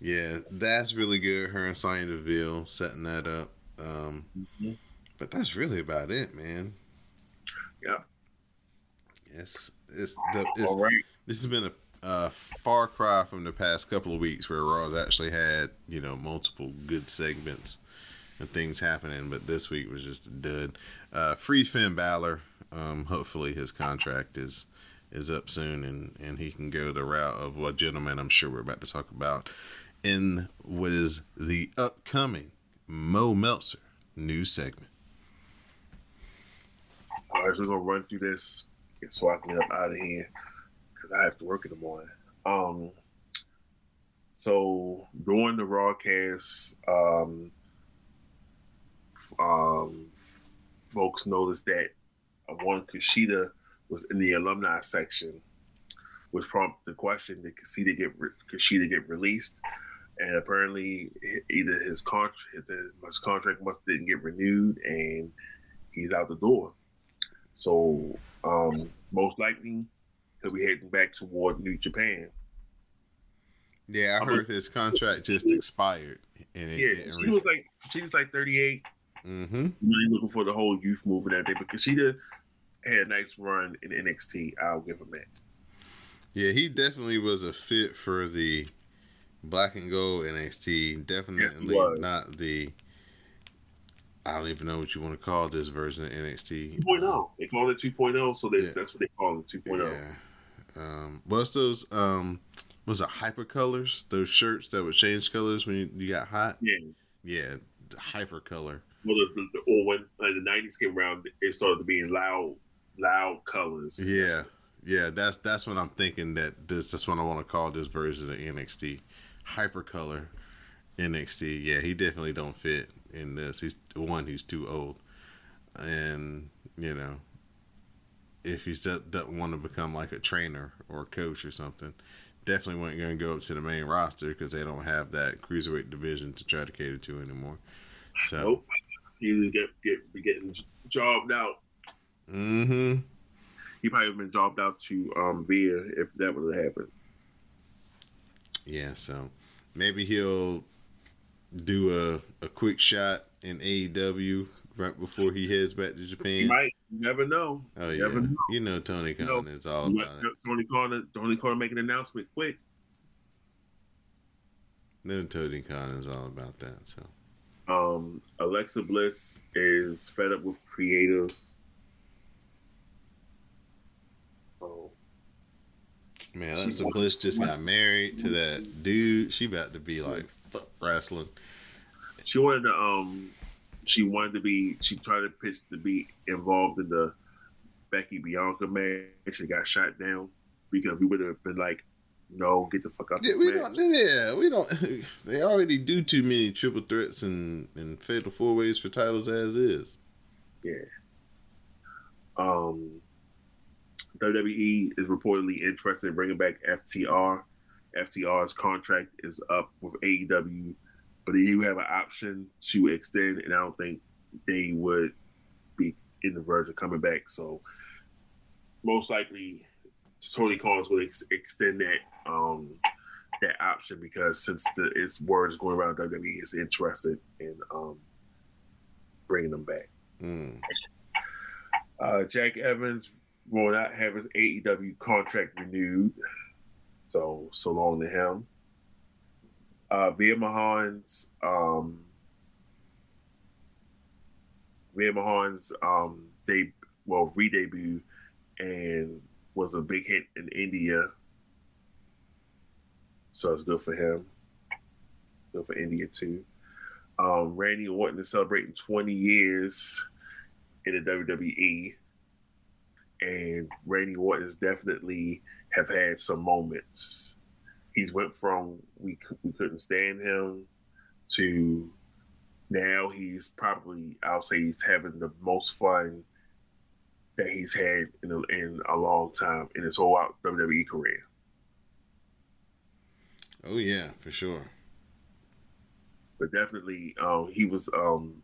yeah, that's really good. Her and Sonya Deville setting that up. Um, Mhm. But that's really about it, man. Yeah. Yes, it's the it's, All right. this has been a, a far cry from the past couple of weeks where Raw's actually had you know multiple good segments and things happening, but this week was just a dud. Uh, free Finn Balor. Um, hopefully his contract is is up soon and and he can go the route of what gentleman I'm sure we're about to talk about in what is the upcoming Mo Meltzer new segment. All right, so we're gonna run through this so can get up out of here because I have to work in the morning. Um, so during the broadcast, um, um, folks noticed that one Kushida was in the alumni section, which prompted the question: Did Kushida get re- Kushida get released? And apparently, either his contract his contract must didn't get renewed, and he's out the door. So um, most likely he'll be heading back toward New Japan. Yeah, I I'm heard his contract just expired and it Yeah, she re- was like she was like 38, Mm-hmm. really looking for the whole youth move and everything. But Kushida had a nice run in NXT. I'll give him that. Yeah, he definitely was a fit for the black and gold NXT. Definitely was. not the. I don't even know what you want to call this version of NXT. 2.0. They call it 2.0, so that's, Yeah. that's what they call it 2.0. Yeah. Um, what's those? Um, was it hyper colors? Those shirts that would change colors when you, you got hot. Yeah. yeah, hyper color. Well, the, the, or when the nineties came around, it started to be in loud, loud colors. Yeah, yeah, that's that's what I'm thinking. That this is what I want to call this version of NXT, hyper color NXT. Yeah, he definitely don't fit in this. He's one. He's too old, and you know, if he doesn't want to become like a trainer or a coach or something, definitely wasn't going to go up to the main roster because they don't have that cruiserweight division to try to cater to anymore. So, Nope. He get get be getting jobbed out. mm-hmm. He probably would have been jobbed out to um Veer if that would have happened. Yeah, so maybe he'll do a, a quick shot in AEW right before he heads back to Japan. might. You never know. Oh You yeah, know. you know Tony You Khan know, is all about it. Tony Khan, Tony Khan make an announcement quick. No, Tony Khan is all about that. So Um, Alexa Bliss is fed up with creative. Oh, man, Alexa Bliss just got married to that dude. She about to be like wrestling. she wanted to um, she wanted to be. She tried to pitch to be involved in the Becky Bianca match. She got shot down because we would have been like, "No, get the fuck out Yeah, we match." don't. Yeah, we don't. They already do too many triple threats and and fatal four ways for titles as is. Yeah. Um, WWE is reportedly interested in bringing back FTR. FTR's contract is up with AEW, but they do have an option to extend, and I don't think they would be in the verge of coming back. So, most likely, Tony Collins will ex- extend that um, that option because since the its word is going around, WWE is interested in um, bringing them back. Mm. Uh, Jack Evans will not have his AEW contract renewed, so so long to him. Uh, Veer Mahaan's um, Veer Mahaan's um, they well re-debut and was a big hit in India, so it's good for him. Good for India too. Um, Randy Orton is celebrating 20 years in the WWE, and Randy Orton is definitely have had some moments. He's went from we we couldn't stand him to now he's probably I'll say he's having the most fun that he's had in a, in a long time in his whole WWE career. Oh yeah, for sure. but definitely um, he was um,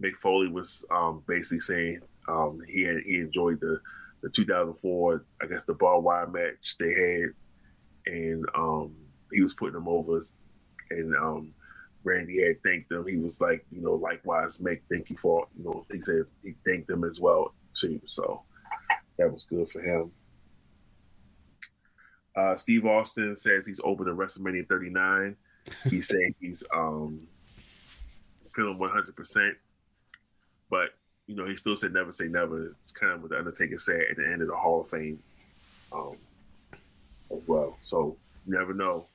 Mick Foley was um, basically saying um, he had, he enjoyed the the 2004 I guess the bar wire match they had, and um, he was putting them over, and um, Randy had thanked them. He was like you know likewise make thank you for you know he said he thanked them as well too. So that was good for him. Uh, Steve Austin says he's open to WrestleMania 39 he's saying he's um feeling 100% but you know he still said never say never it's kind of what the undertaker said at the end of the hall of fame um as well so you never know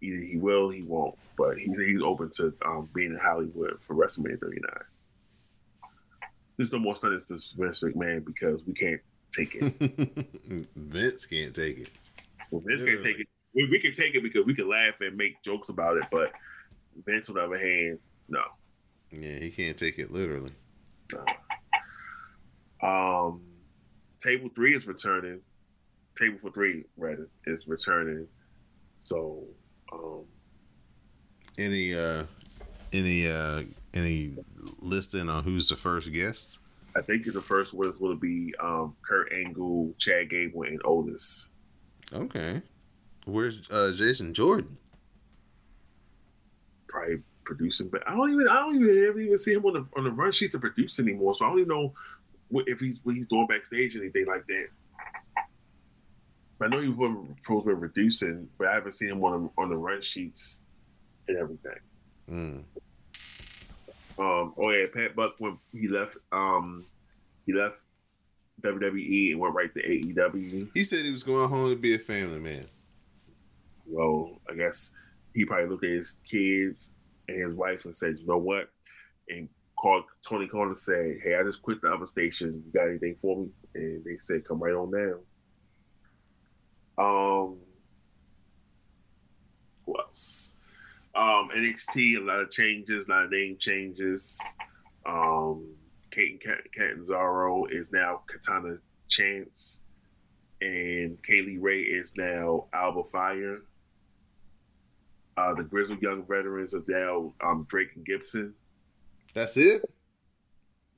either he will he won't but he's he's open to um being in hollywood for wrestlemania 39 there's no more stunning to Vince McMahon because we can't take it. Vince can't take it. Well, Vince can't take it. We, we can take it because we can laugh and make jokes about it, but Vince, on the other hand, no. Yeah, he can't take it literally. Um, table three is returning. Table for three, rather, is returning. So, um, Any uh any uh any listing on who's the first guest? I think the first one will be um, Kurt Angle, Chad Gable, and Otis. Okay. Where's uh Jason Jordan? Probably producing, but I don't even I don't even ever even see him on the on the run sheets to produce anymore. So I don't even know what, if he's what he's doing backstage or anything like that. But I know he was supposed to be reducing, but I haven't seen him on the, on the run sheets and everything. Mm. Um, oh yeah, Pat Buck when he left, um, he left WWE and went right to AEW. He said he was going home to be a family man. Well, I guess he probably looked at his kids his wife and said, "You know what?" and called Tony Khan and said, "Hey, I just quit the other station. You got anything for me?" And they said, "Come right on down." Um, who else? Um, NXT, a lot of changes, a lot of name changes. Um, Kacy Catanzaro is now Katana Chance, and Kay Lee Ray is now Alba Fyre. Uh, the Grizzled Young Veterans are now um, Drake and Gibson. That's it.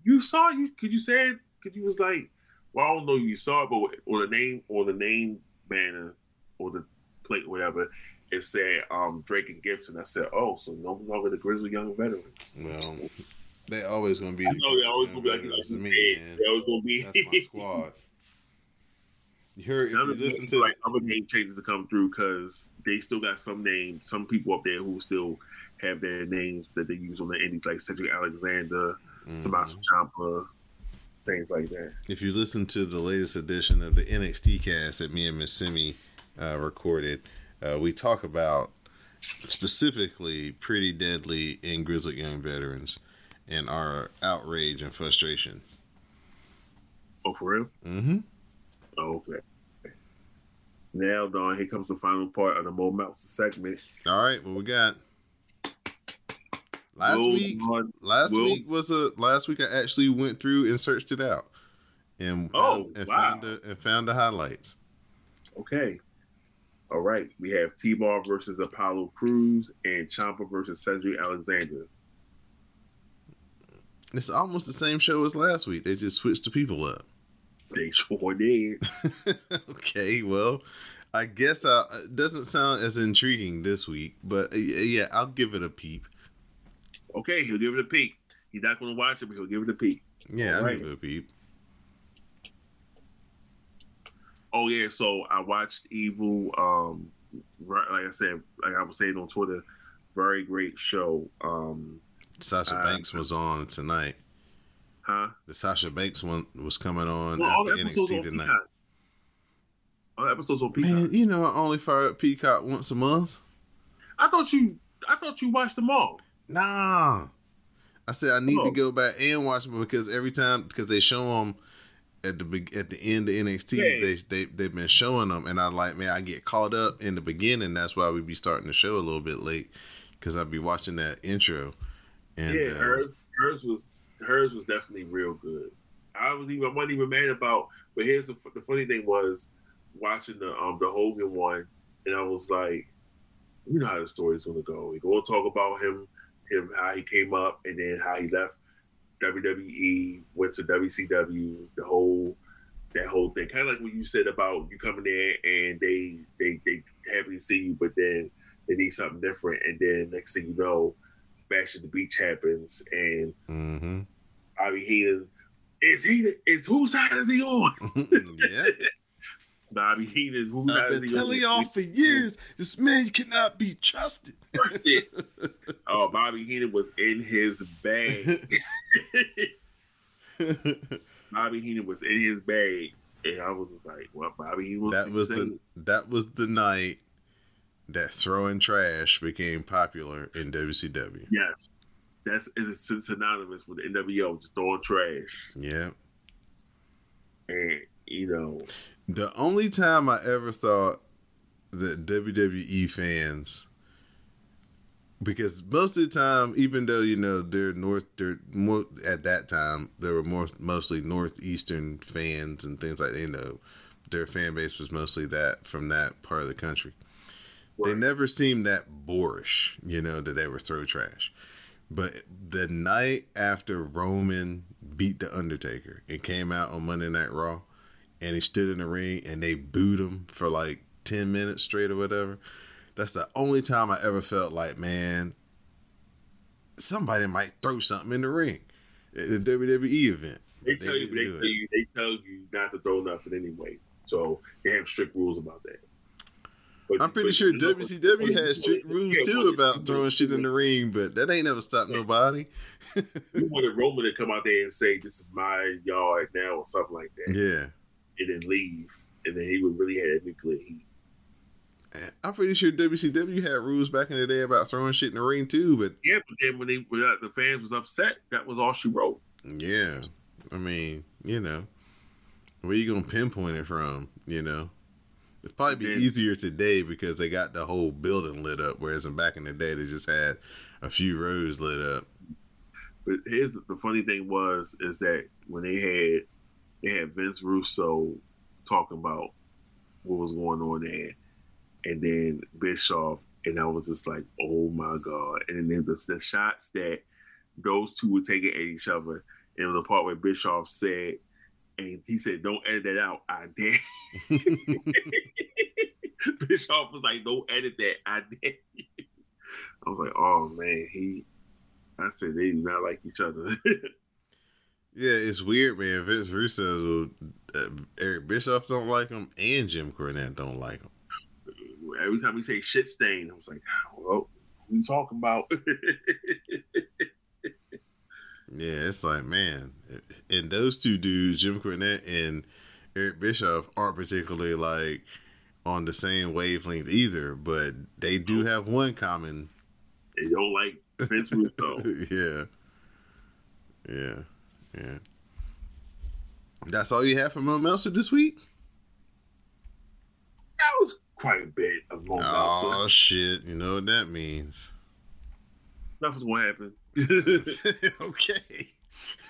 You saw you? Could you say it? Could you was like, well, I don't know. You saw it, but or the name or the name banner or the plate, whatever, it said um, Drake and Gibson. I said, oh, so no longer the Grizzled Young Veterans. Well, they always gonna be. I know they always gonna be like, like me, man. They always gonna be. That's my squad. Heard if you listen to like other name changes to come through because they still got some names, some people up there who still have their names that they use on the indies, like Cedric Alexander, mm-hmm. Tommaso Ciampa, things like that. If you listen to the latest edition of the NXT cast that me and Miss Simi uh, recorded, uh, we talk about specifically Pretty Deadly and Grizzled Young Veterans and our outrage and frustration. Oh, for real? Mm-hmm. Oh, okay. Now, Don, here comes the final part of the Mo segment. All right, what we got? Last Will week, last Will. week was a last week. I actually went through and searched it out, and oh and wow. found the, and found the highlights. Okay, all right. We have T Bar versus Apollo Crews and Ciampa versus Cedric Alexander. It's almost the same show as last week. They just switched the people up. They sure did. okay, well, I guess uh, it doesn't sound as intriguing this week, but uh, yeah, I'll give it a peep. Okay, he'll give it a peep. He's not going to watch it, but he'll give it a peep. Yeah, I'll right. give it a peep. Oh yeah, so I watched Evil. Um, like I said, like I was saying on Twitter, very great show. Um, Sasha uh, Banks was on tonight. Huh? The Sasha Banks one was coming on well, all NXT tonight. Peacock. All episodes on Peacock. Man, you know I only fire up Peacock once a month. I thought you, I thought you watched them all. Nah, I said I need oh. to go back and watch them because every time because they show them at the at the end of NXT, yeah. they they they've been showing them, and I like man, I get caught up in the beginning. That's why we be starting the show a little bit late because I'd be watching that intro. And, yeah, uh, hers hers was hers was definitely real good. I was even I wasn't even mad about. But here's the, the funny thing was watching the um the Hogan one, and I was like, you know how the story's gonna go. We go talk about him, him how he came up, and then how he left WWE, went to WCW, the whole that whole thing. Kind of like what you said about you coming there and they they they happy to see you, but then they need something different, and then next thing you know, Bash at the Beach happens, and mm-hmm. Bobby Heenan is he is whose side is he on? yeah. Bobby Heenan, whose I've been telling y'all for years, this man cannot be trusted. oh, Bobby Heenan was in his bag. Bobby Heenan was in his bag, and I was just like, "Well, Bobby Heenan." That was the that was the night that throwing trash became popular in WCW. Yes, that's it's synonymous with the NWO, just throwing trash. Yeah, and you know, the only time I ever thought that WWE fans because most of the time, even though you know they're north, they're more at that time there were more mostly northeastern fans and things like that, you know, their fan base was mostly that from that part of the country. Right. They never seemed that boorish, you know, that they were throw trash. But the night after Roman beat the Undertaker and came out on Monday Night Raw, and he stood in the ring and they booed him for like ten minutes straight or whatever that's the only time I ever felt like, man, somebody might throw something in the ring at the WWE event. They tell you, they tell you, they tell you not to throw nothing anyway. So they have strict rules about that. But, I'm pretty sure WCW know, has strict rules yeah, too about throwing shit in the ring, but that ain't never stopped nobody. you wanted Roman to come out there and say, "This is my yard now" or something like that. Yeah, and then leave, and then he would really have nuclear heat. I'm pretty sure WCW had rules back in the day about throwing shit in the ring too, but Yeah, but then when they when the fans was upset, that was all she wrote. yeah, I mean, you know, where you gonna pinpoint it from? You know, it'd probably be Yeah. easier today because they got the whole building lit up, whereas in back in the day they just had a few rows lit up. But here's the, the funny thing was is that when they had they had Vince Russo talking about what was going on there, and then Bischoff, and I was just like, oh my god! And then the, the shots that those two were taking at each other, and the part where Bischoff said, and he said, "Don't edit that out, I dare." Bischoff was like, "Don't edit that, I dare." I was like, "Oh man, he." I said they do not like each other. Yeah, it's weird, man. Vince Russo, uh, Eric Bischoff don't like him, and Jim Cornette don't like him. Every time we say shit stain, I was like, well, who you talking about? Yeah, it's like, man, and those two dudes, Jim Cornette and Eric Bischoff, aren't particularly like on the same wavelength either, but they do have one common. they don't like Vince Russo. yeah, yeah, yeah. That's all you have from Mo Meltzer this week? That was quite a bit of Mo Oh shit! You know what that means. Nothing's gonna happen. okay.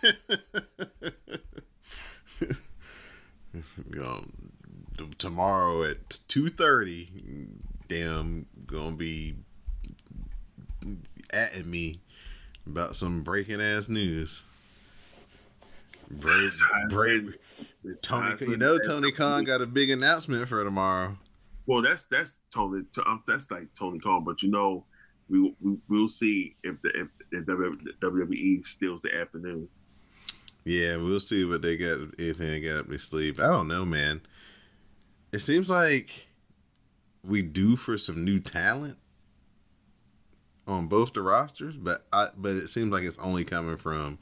um, tomorrow at two thirty, damn, gonna be atting me about some breaking ass news. Brave, brave. Tony, you know, Tony Khan got a big announcement for tomorrow. Well, that's that's Tony. um, That's like Tony Khan, but you know, we, we we'll see if the if the WWE steals the afternoon. Yeah, we'll see what they got. Anything they got up their sleeve. I don't know, man. It seems like we do for some new talent on both the rosters, but I but it seems like it's only coming from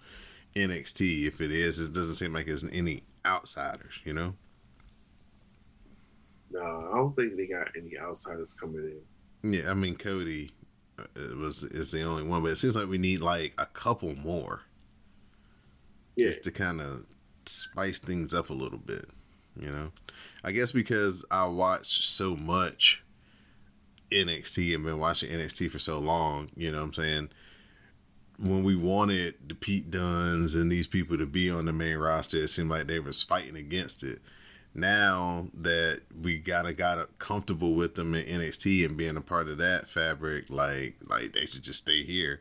NXT. If it is, it doesn't seem like it's any outsiders. You know? No, I don't think they got any outsiders coming in. Yeah, I mean Cody it was is the only one, but it seems like we need like a couple more Yeah, just to kind of spice things up a little bit. You know, I guess because I watched so much NXT and been watching NXT for so long. You know what I'm saying? When we wanted the Pete Duns and these people to be on the main roster, it seemed like they was fighting against it. Now that we gotta got comfortable with them in NXT and being a part of that fabric, like like they should just stay here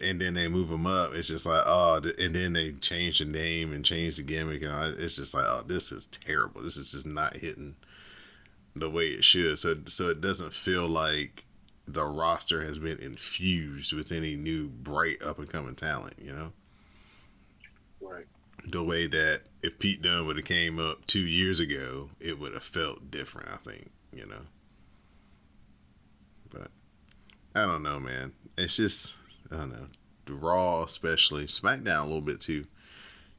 and then they move them up. It's just like oh, and then they change the name and change the gimmick, and it's just like oh, this is terrible. This is just not hitting the way it should. So so it doesn't feel like the roster has been infused with any new bright up and coming talent. You know, right. The way that if Pete Dunne would have came up two years ago, it would have felt different. I think you know, but I don't know, man. It's just I don't know. The Raw, especially SmackDown, a little bit too.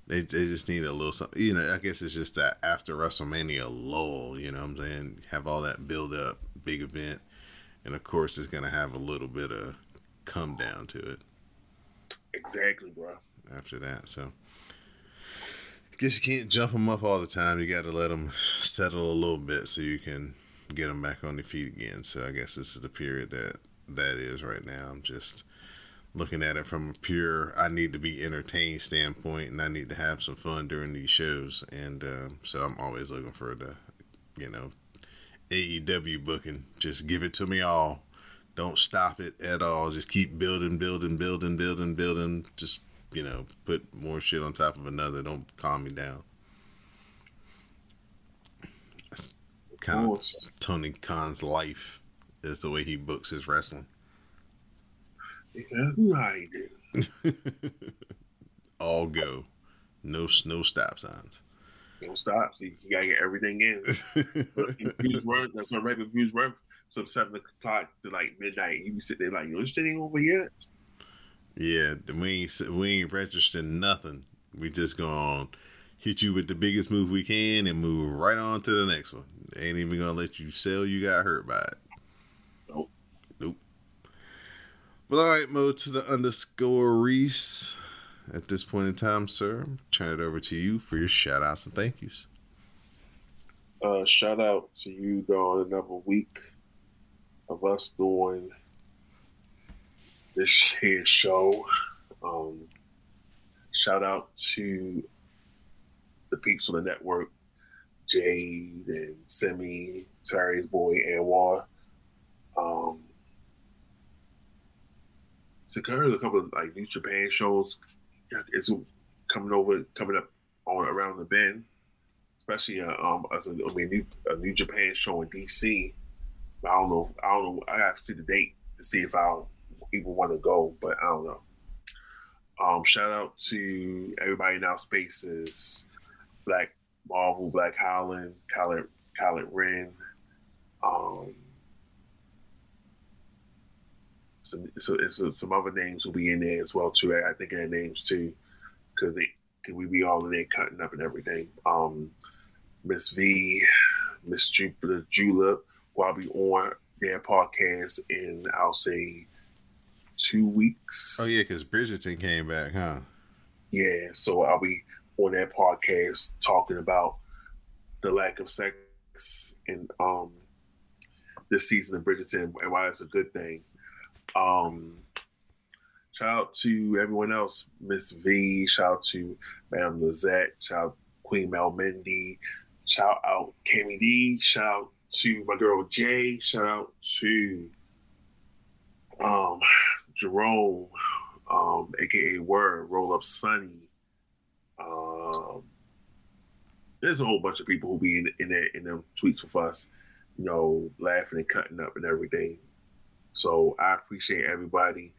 They they just need a little something. You know, I guess it's just that after WrestleMania lull. You know, what I'm saying have all that build up, big event, and of course it's gonna have a little bit of come down to it Exactly, bro. after that. So, guess you can't jump them up all the time. You got to let them settle a little bit so you can get them back on their feet again. So, I guess this is the period that that is right now. I'm just looking at it from a pure I need to be entertained standpoint, and I need to have some fun during these shows. And um, so, I'm always looking for the, you know, AEW booking. Just give it to me all. Don't stop it at all. Just keep building, building, building, building, building. Just you know, put more shit on top of another. Don't calm me down. That's kind of. Tony Khan's life is the way he books his wrestling. Yeah, do? All go, no no stop signs. No stops. stop. You gotta get everything in. Views run. That's when regular views run from seven o'clock to like midnight. You be sitting there like, yo, this shit ain't over yet. Yeah, we ain't we ain't registering nothing. We just gonna hit you with the biggest move we can and move right on to the next one. Ain't even gonna let you sell you got hurt by it. Nope. Nope. Well, all right, Mo to the underscore Rease. At this point in time, sir, turn it over to you for your shout outs and thank yous. Uh, shout out to you, dog, another week of us doing this here show. Um, shout out to the peeps on the network, Jade and Semi, Terry's boy Anwar. Um, to cover a couple of like New Japan shows, it's coming over, coming up on around the bend especially uh, um as a, I mean, new, a New Japan show in DC. I don't know. I don't know. I have to see the date to see if I even want to go, but I don't know. Um, shout out to everybody in our spaces, Black Marvel, Black Holland, Khaled, Khaled Ren. Um, some, so, so some other names will be in there as well too. I, think their names too, because they can we be all in there cutting up and everything. Um, Miss V, Miss Jupiter Julep, who I'll be on their podcast in, I'll say, two weeks. Oh, yeah, because Bridgerton came back, huh? Yeah, so I'll be on that podcast talking about the lack of sex in um this season of Bridgerton and why it's a good thing. Um shout out to everyone else, Miss V, shout out to Madame Lizette, shout out Queen Mel Mendy, Shout out Cammy D. Shout out to my girl Jay. Shout out to um, Jerome, um, aka Word, Roll Up Sunny. Um, there's a whole bunch of people who be in in, there, in them tweets with us, you know, laughing and cutting up and everything. So I appreciate everybody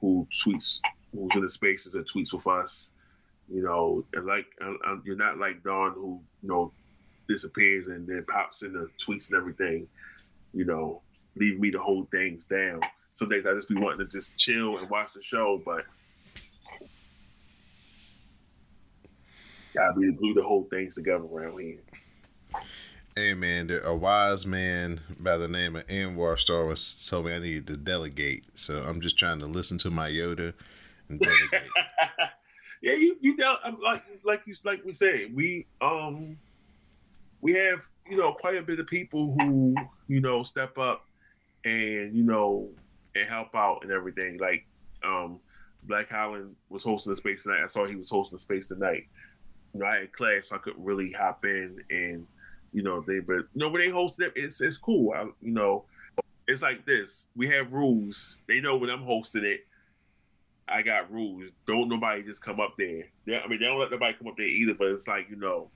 who tweets, who's in the spaces and tweets with us. You know, and like you're not like Don, who you know disappears and then pops in the tweets and everything, you know, leave me to hold things down. Some days I just be wanting to just chill and watch the show, but gotta be the glue the whole things together around here. Hey man, a wise man by the name of Anwar Star was told me I needed to delegate. So I'm just trying to listen to my Yoda and delegate. yeah, you you del- like like you like we said, we um we have you know quite a bit of people who you know step up and you know and help out and everything. Like um, Black Holland was hosting the space tonight. I saw he was hosting the space tonight. You know, I had class, so I couldn't really hop in and you know they but you know when they hosted it, it's it's cool. I, you know, it's like this. We have rules. They know when I'm hosting it. I got rules. Don't nobody just come up there. They, I mean, they don't let nobody come up there either. But it's like you know,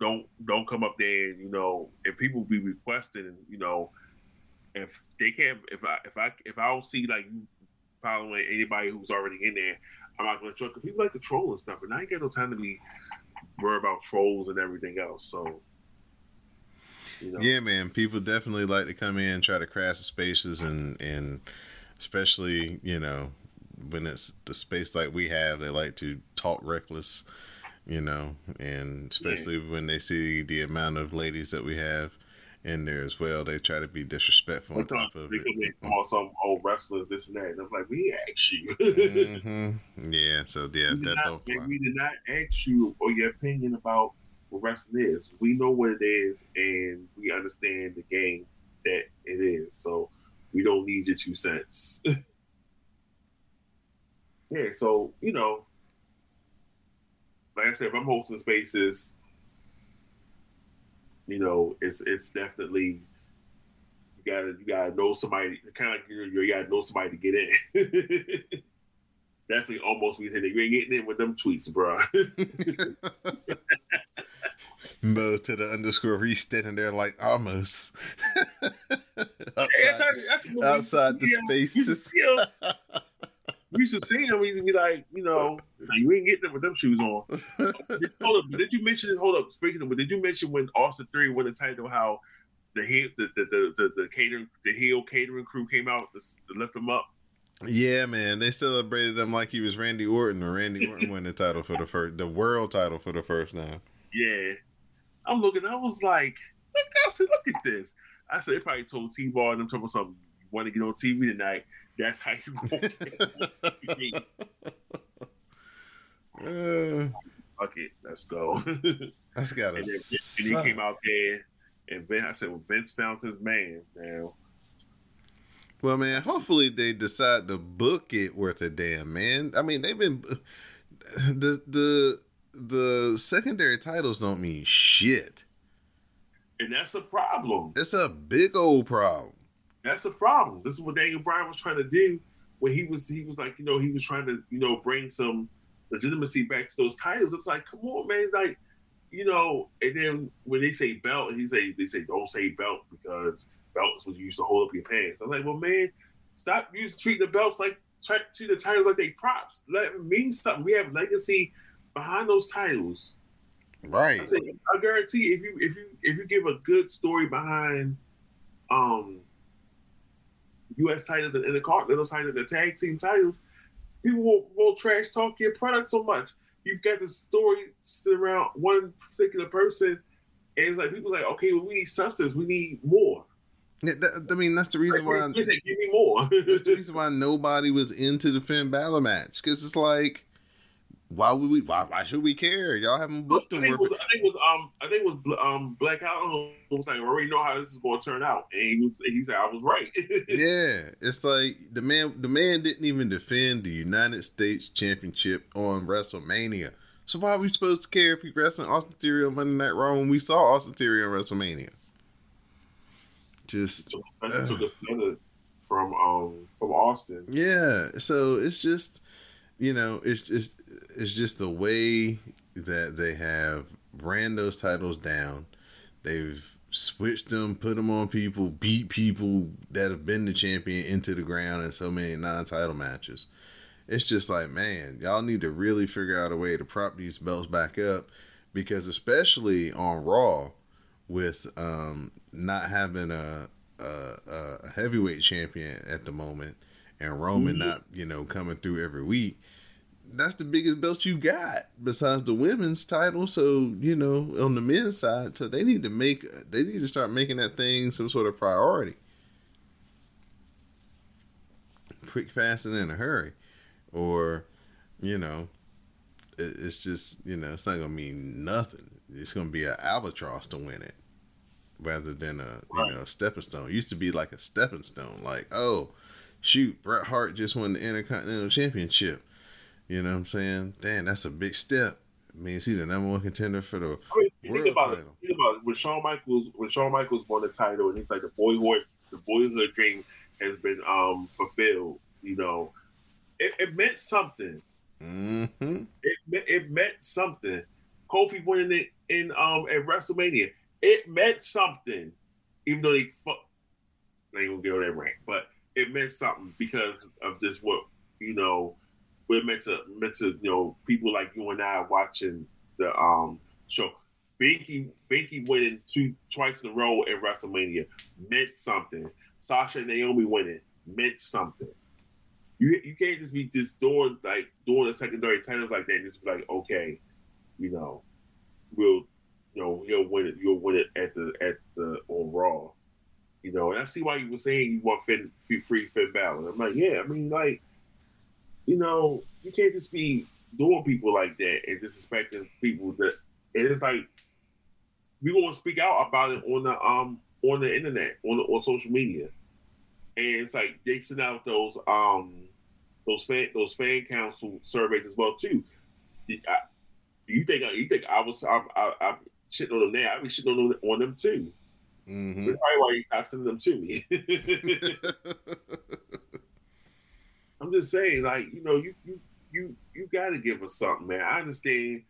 don't don't come up there and you know if people be requesting you know if they can't if I if I if I don't see like you following anybody who's already in there, I'm not gonna trust because people like to troll and stuff, and I ain't got no time to be worried about trolls and everything else. So. You know. Yeah, man. People definitely like to come in, try to crash the spaces, and and especially you know when it's the space like we have, they like to talk reckless you know, and especially yeah. when they see the amount of ladies that we have in there as well, they try to be disrespectful on top of it. Call some old wrestlers this and that, and I'm like, we asked you. mm-hmm. Yeah, so yeah, we that not, don't. We did not ask you or your opinion about what wrestling is. We know what it is, and we understand the game that it is. So we don't need your two cents. yeah, so you know, like I said, if I'm hosting spaces, you know, it's it's definitely you gotta you gotta know somebody kind of like you, you gotta know somebody to get in. definitely almost we You ain't getting in with them tweets, bro. Mo to the underscore. He's standing there like almost outside, that's, that's outside the spaces we used to see him. We used to be like, you know, you ain't getting them with them shoes on. hold up, did you mention? Hold up, speaking of, but did you mention when Austin Theory won the title? How the heel, the the the, the, the catering, the heel catering crew came out to, to lift him up. Yeah, man, they celebrated him like he was Randy Orton, or Randy Orton won the title for the first, the world title for the first time. Yeah, I'm looking. I was like, look, I said, look at this. I said they probably told T-Bar and them talking something. You want to get on TV tonight? That's how you go. Uh, Fuck it, let's go. that's gotta and, then, and he came out there, and Vince, I said, well, Vince found his man. Now, Well, man, hopefully they decide to book it worth a damn, man. I mean, they've been the the the secondary titles don't mean shit. and that's a problem. It's a big old problem. That's a problem. This is what Daniel Bryan was trying to do when he was he was like, you know, he was trying to, you know, bring some legitimacy back to those titles. It's like, come on, man, like, you know, and then when they say belt, he say they say don't say belt because belt is what you used to hold up your pants. I'm like, well, man, stop using treating the belts like treat the titles like they props. Let it mean something. We have legacy behind those titles. I, Right. say, I guarantee if you if you if you give a good story behind um US titles and the Continental titles, the tag team titles, people will, will trash talk your product so much. You've got the story sit around one particular person, and it's like people like, okay, well, we need substance, we need more. Yeah, that- I mean, that's the reason why. Say, give me more. That's the reason why nobody was into the Finn Balor match because it's like, why would we? Why, why should we care? Y'all haven't booked I think, it was, I think it was um I think it was um Black Out was like I already know how this is going to turn out, and he was he said I was right. Yeah, it's like the man. The man didn't even defend the United States Championship on WrestleMania. So why are we supposed to care if he wrestling Austin Theory on Monday Night Raw when we saw Austin Theory on WrestleMania? Just took, took a from um from Austin. yeah. So it's just you know it's just it's just the way that they have ran those titles down. They've switched them, put them on people, beat people that have been the champion into the ground in so many non-title matches. It's just like, man, y'all need to really figure out a way to prop these belts back up because especially on Raw with um, not having a, a a heavyweight champion at the moment and Roman not, you know, coming through every week, that's the biggest belt you got besides the women's title. So you know, on the men's side, so they need to make they need to start making that thing some sort of priority. Quick, fast, and in a hurry, or you know, it, it's just you know it's not gonna mean nothing. It's gonna be an albatross to win it, rather than a Right. you know stepping stone. It used to be like a stepping stone, like oh, shoot, Bret Hart just won the Intercontinental Championship. You know what I'm saying? Damn, that's a big step. It means he the number one contender for the I mean, World think about it. Think about it. When Shawn Michaels, when Shawn Michaels won the title, and he's like the boyhood, the boyhood dream has been um fulfilled. You know, it, it meant something. mm-hmm. It it meant something. Kofi winning it in um at WrestleMania, it meant something. Even though they fuck, they ain't gonna get on that rank, but it meant something because of this what you know. We're meant to meant to you know people like you and I watching the um show. Binky Binky winning two twice in a row at WrestleMania meant something. Sasha and Naomi winning meant something. You you can't just be just doing like doing a secondary titles like that and just be like, okay, you know, we'll you know, he'll win it, you'll win it at the at the on Raw. You know, and I see why you were saying you want Finn free, free Finn Balor. I'm like, yeah, I mean like, you know, you can't just be doing people like that and disrespecting people that and it's like we gonna speak out about it on the um on the internet, on the, on social media. And it's like they send out those um those fan those fan council surveys as well too. I, you think you think I was I, I, I'm shitting on them now? I be shitting on them, on them too. Mm-hmm. That's probably why you stopped sending them to me. I'm just saying, like you know, you you you you got to give us something, man. I understand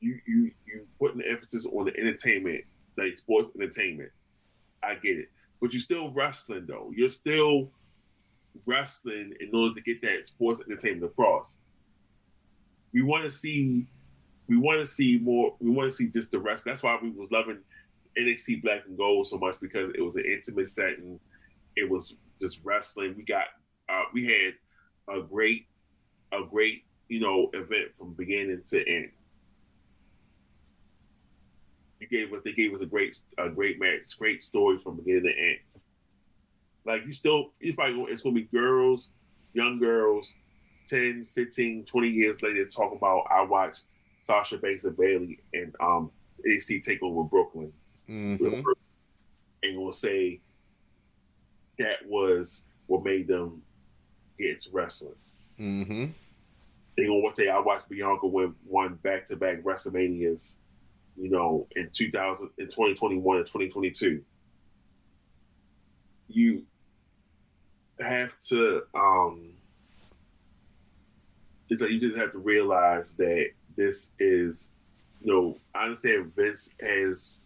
you you you putting the emphasis on the entertainment, like sports entertainment. I get it, but you're still wrestling though. You're still wrestling in order to get that sports entertainment across. We want to see, we want to see more. We want to see just the rest. That's why we was loving NXT Black and Gold so much because it was an intimate setting. It was just wrestling. We got, uh, we had a great, a great, you know, event from beginning to end. You gave us, they gave us a great, a great match, great stories from beginning to end. Like you still, it's probably it's gonna be girls, young girls, 10, 15, 20 years later talking about I watched Sasha Banks and Bayley and um AC take over Brooklyn. Mhm. And gonna say that was what made them into wrestling. Mm-hmm. They gonna say I watched Bianca win one back to back WrestleManias, you know, in 2000, in 2021 and 2022. You have to, um, it's like you just have to realize that this is, you know, I understand Vince has,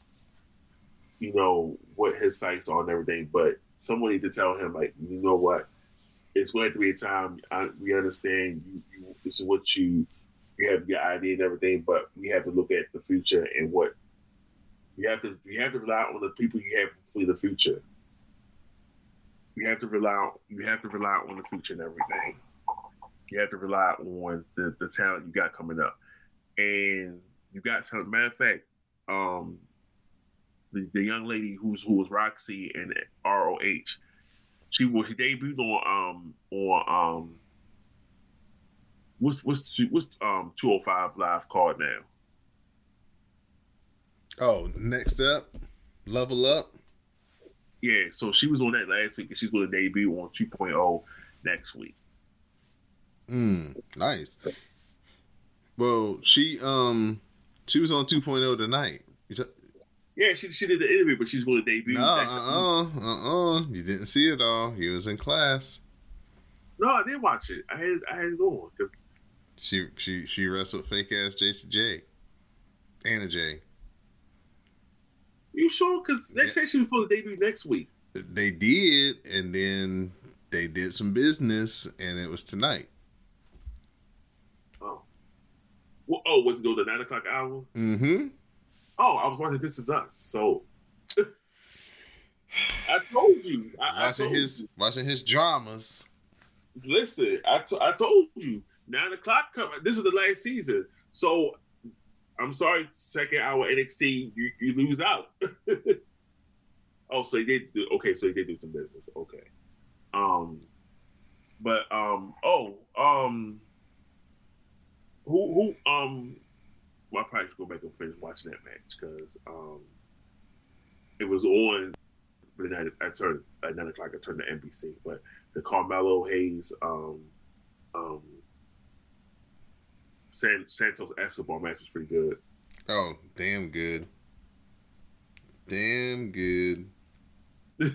you know, what his sights on and everything, but someone need to tell him, like, you know what, it's going to be a time. I, we understand you, you. This is what you you have your idea and everything, but we have to look at the future and what you have to. You have to rely on the people you have for the future. You have to rely. On, you have to rely on the future and everything. You have to rely on the, the talent you got coming up, and you got. Talent. Matter of fact, um, the, the young lady who's who was Roxy and ROH she was she debuted on um on um what's what's what's um two hundred five live card now. Oh, next up, level up. Yeah, so she was on that last week, and she's going to debut on 2.0 next week. Mm, nice. Well, she um she was on 2.0 tonight. Yeah, she she did the interview, but she's going to debut. no, next uh, week. uh, uh, uh. You didn't see it all. You was in class. No, I did watch it. I had I had it on because She she she wrestled fake ass Jason J. Anna J. you sure? Because they Yeah. said she was supposed to debut next week. They did, and then they did some business, and it was tonight. Oh, well, oh, was it go to nine o'clock hour? Mm-hmm. Oh, I was watching This Is Us. So I told you. I, I Watching told his you. watching his dramas. Listen, I I told you nine o'clock coming. This is the last season, so I'm sorry. Second hour NXT, you, you lose out. oh, so they did do okay. So they did do some business. Okay. Um, but um, oh um, who who um, well, I probably should go back and finish watching that match because um, it was on. But then I, I turned at nine o'clock. I turned to NBC, but the Carmelo Hayes, um, um, San, Santos Escobar match was pretty good. Oh, damn good. Damn good.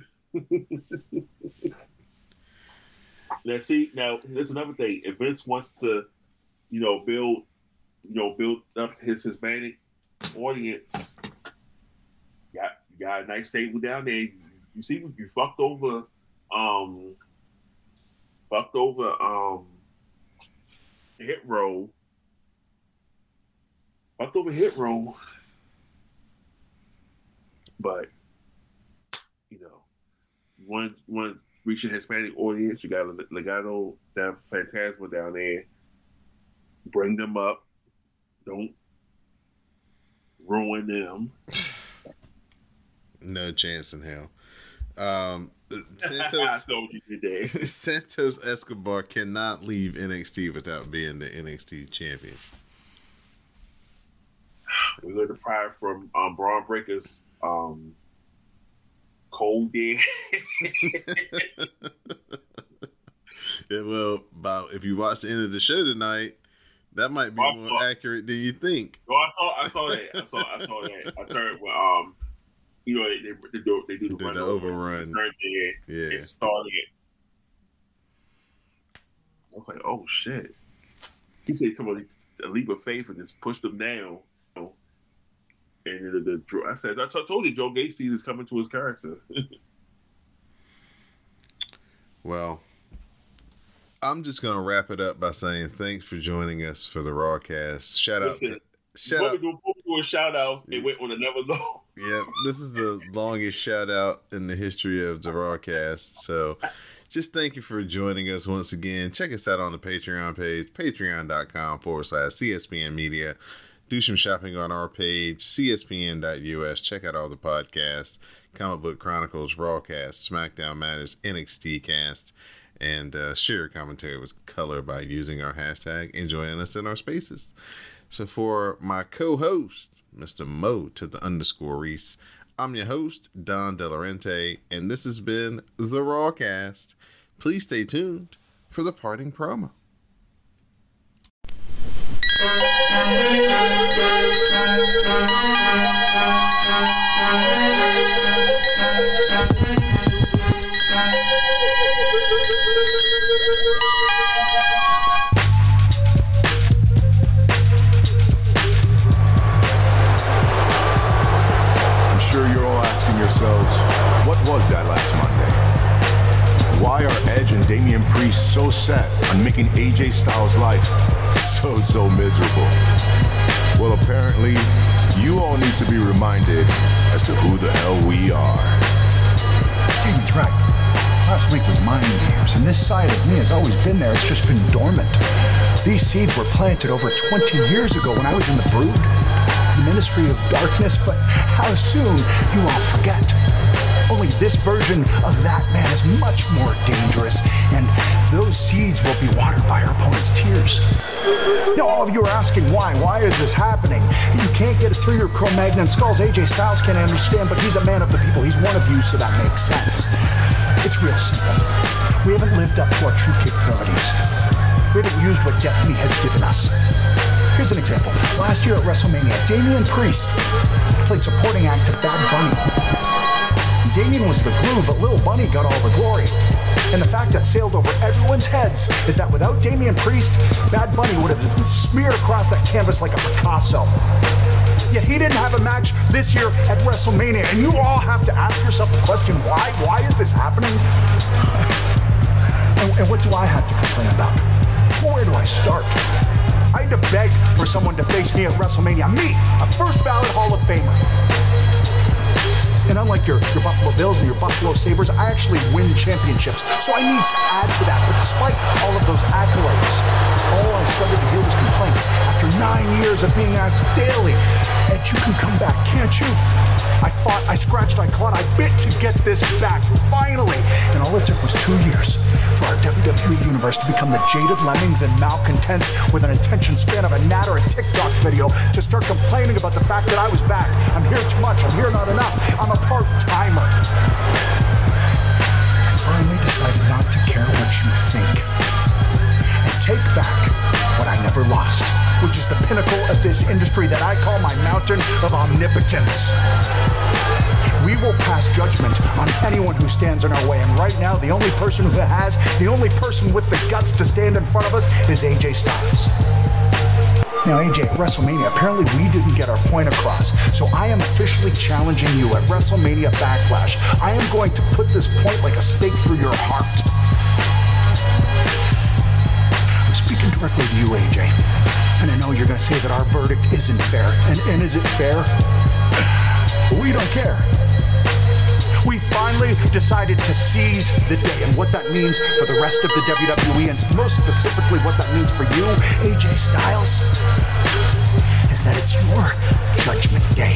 Now, see, now there's another thing. If Vince wants to, you know, build, you know, build up his Hispanic audience, got you got a nice stable down there. You, see, you fucked over, um, fucked over, um, hit row, fucked over hit row, but you know, one one reaching Hispanic audience. You got a Legado del Fantasma down there. Bring them up. Don't ruin them. No chance in hell. Um, I Santos told you today. Santos Escobar cannot leave NXT without being the NXT champion. We're going to pry from um, Bron Breakker's um, cold day. Yeah, well, about if you watch the end of the show tonight, that might be Also- more accurate than you think. Oh, I saw, I saw that. I saw, I saw that. I turned when um, you know, they they, do they do the, run the over. overrun. Turned there. Yeah. It started. I was like, oh shit. He said, "Come on, a leap of faith," and just pushed them down. And the, the, I said, I told you, Joe Gacy is coming to his character. Well, I'm just gonna wrap it up by saying thanks for joining us for the Rawcast. Shout out to shout out. do, before we do a shout out, it went on another note. Yeah, this is the longest shout out in the history of the Rawcast. So just thank you for joining us once again. Check us out on the Patreon page, patreon.com forward slash CSPN Media. do some shopping on our page, cspn.us. Check out all the podcasts Comic Book Chronicles, Rawcast, SmackDown Matters, NXT Cast, and uh, share commentary with color by using our hashtag and joining us in our spaces. So for my co-host, Mr. Mo to the underscore Rease, I'm your host, Don Delarente, and this has been The Rawcast. Please stay tuned for the parting promo. Asking yourselves, what was that last Monday? Why are Edge and Damian Priest so set on making AJ Styles' life so, so miserable? Well, apparently, you all need to be reminded as to who the hell we are. Damian's right. Last week was mind games, and this side of me has always been there. It's just been dormant. These seeds were planted over 20 years ago when I was in the brood, ministry of darkness, but how soon you all forget. Only this version of that man is much more dangerous, and those seeds will be watered by our opponent's tears. Now, all of you are asking why. Why is this happening? You can't get it through your Cro-Magnon skulls. AJ Styles can't understand, but he's a man of the people. He's one of you, so that makes sense. It's real simple. We haven't lived up to our true capabilities. We haven't used what destiny has given us. Here's an example. Last year at WrestleMania, Damian Priest played supporting act to Bad Bunny. Damian was the glue, but Lil Bunny got all the glory. And the fact that sailed over everyone's heads is that without Damian Priest, Bad Bunny would have been smeared across that canvas like a Picasso. Yet he didn't have a match this year at WrestleMania, and you all have to ask yourself the question why? Why is this happening? And, and what do I have to complain about? Where do I start? I had to beg for someone to face me at WrestleMania. Me, a first ballot Hall of Famer. And unlike your, your Buffalo Bills and your Buffalo Sabres, I actually win championships. So I need to add to that. But despite all of those accolades, all I started to hear was complaints. After nine years of being out daily, Ed, you can come back, can't you? I fought, I scratched, I clawed, I bit to get this back, finally. And all it took was two years for our WWE Universe to become the jaded lemmings and malcontents with an attention span of a gnat or a TikTok video to start complaining about the fact that I was back. I'm here too much, I'm here not enough, I'm a part timer. I finally decided not to care what you think and take back what I never lost, which is the pinnacle of this industry that I call my mountain of omnipotence. We will pass judgment on anyone who stands in our way, and right now, the only person who has, the only person with the guts to stand in front of us is AJ Styles. Now, AJ, WrestleMania, apparently we didn't get our point across. So I am officially challenging you at WrestleMania Backlash. I am going to put this point like a stake through your heart. Directly to you, AJ. And I know you're going to say that our verdict isn't fair. And, and is it fair? We don't care. We finally decided to seize the day. And what that means for the rest of the WWE, and most specifically what that means for you, AJ Styles, is that it's your judgment day.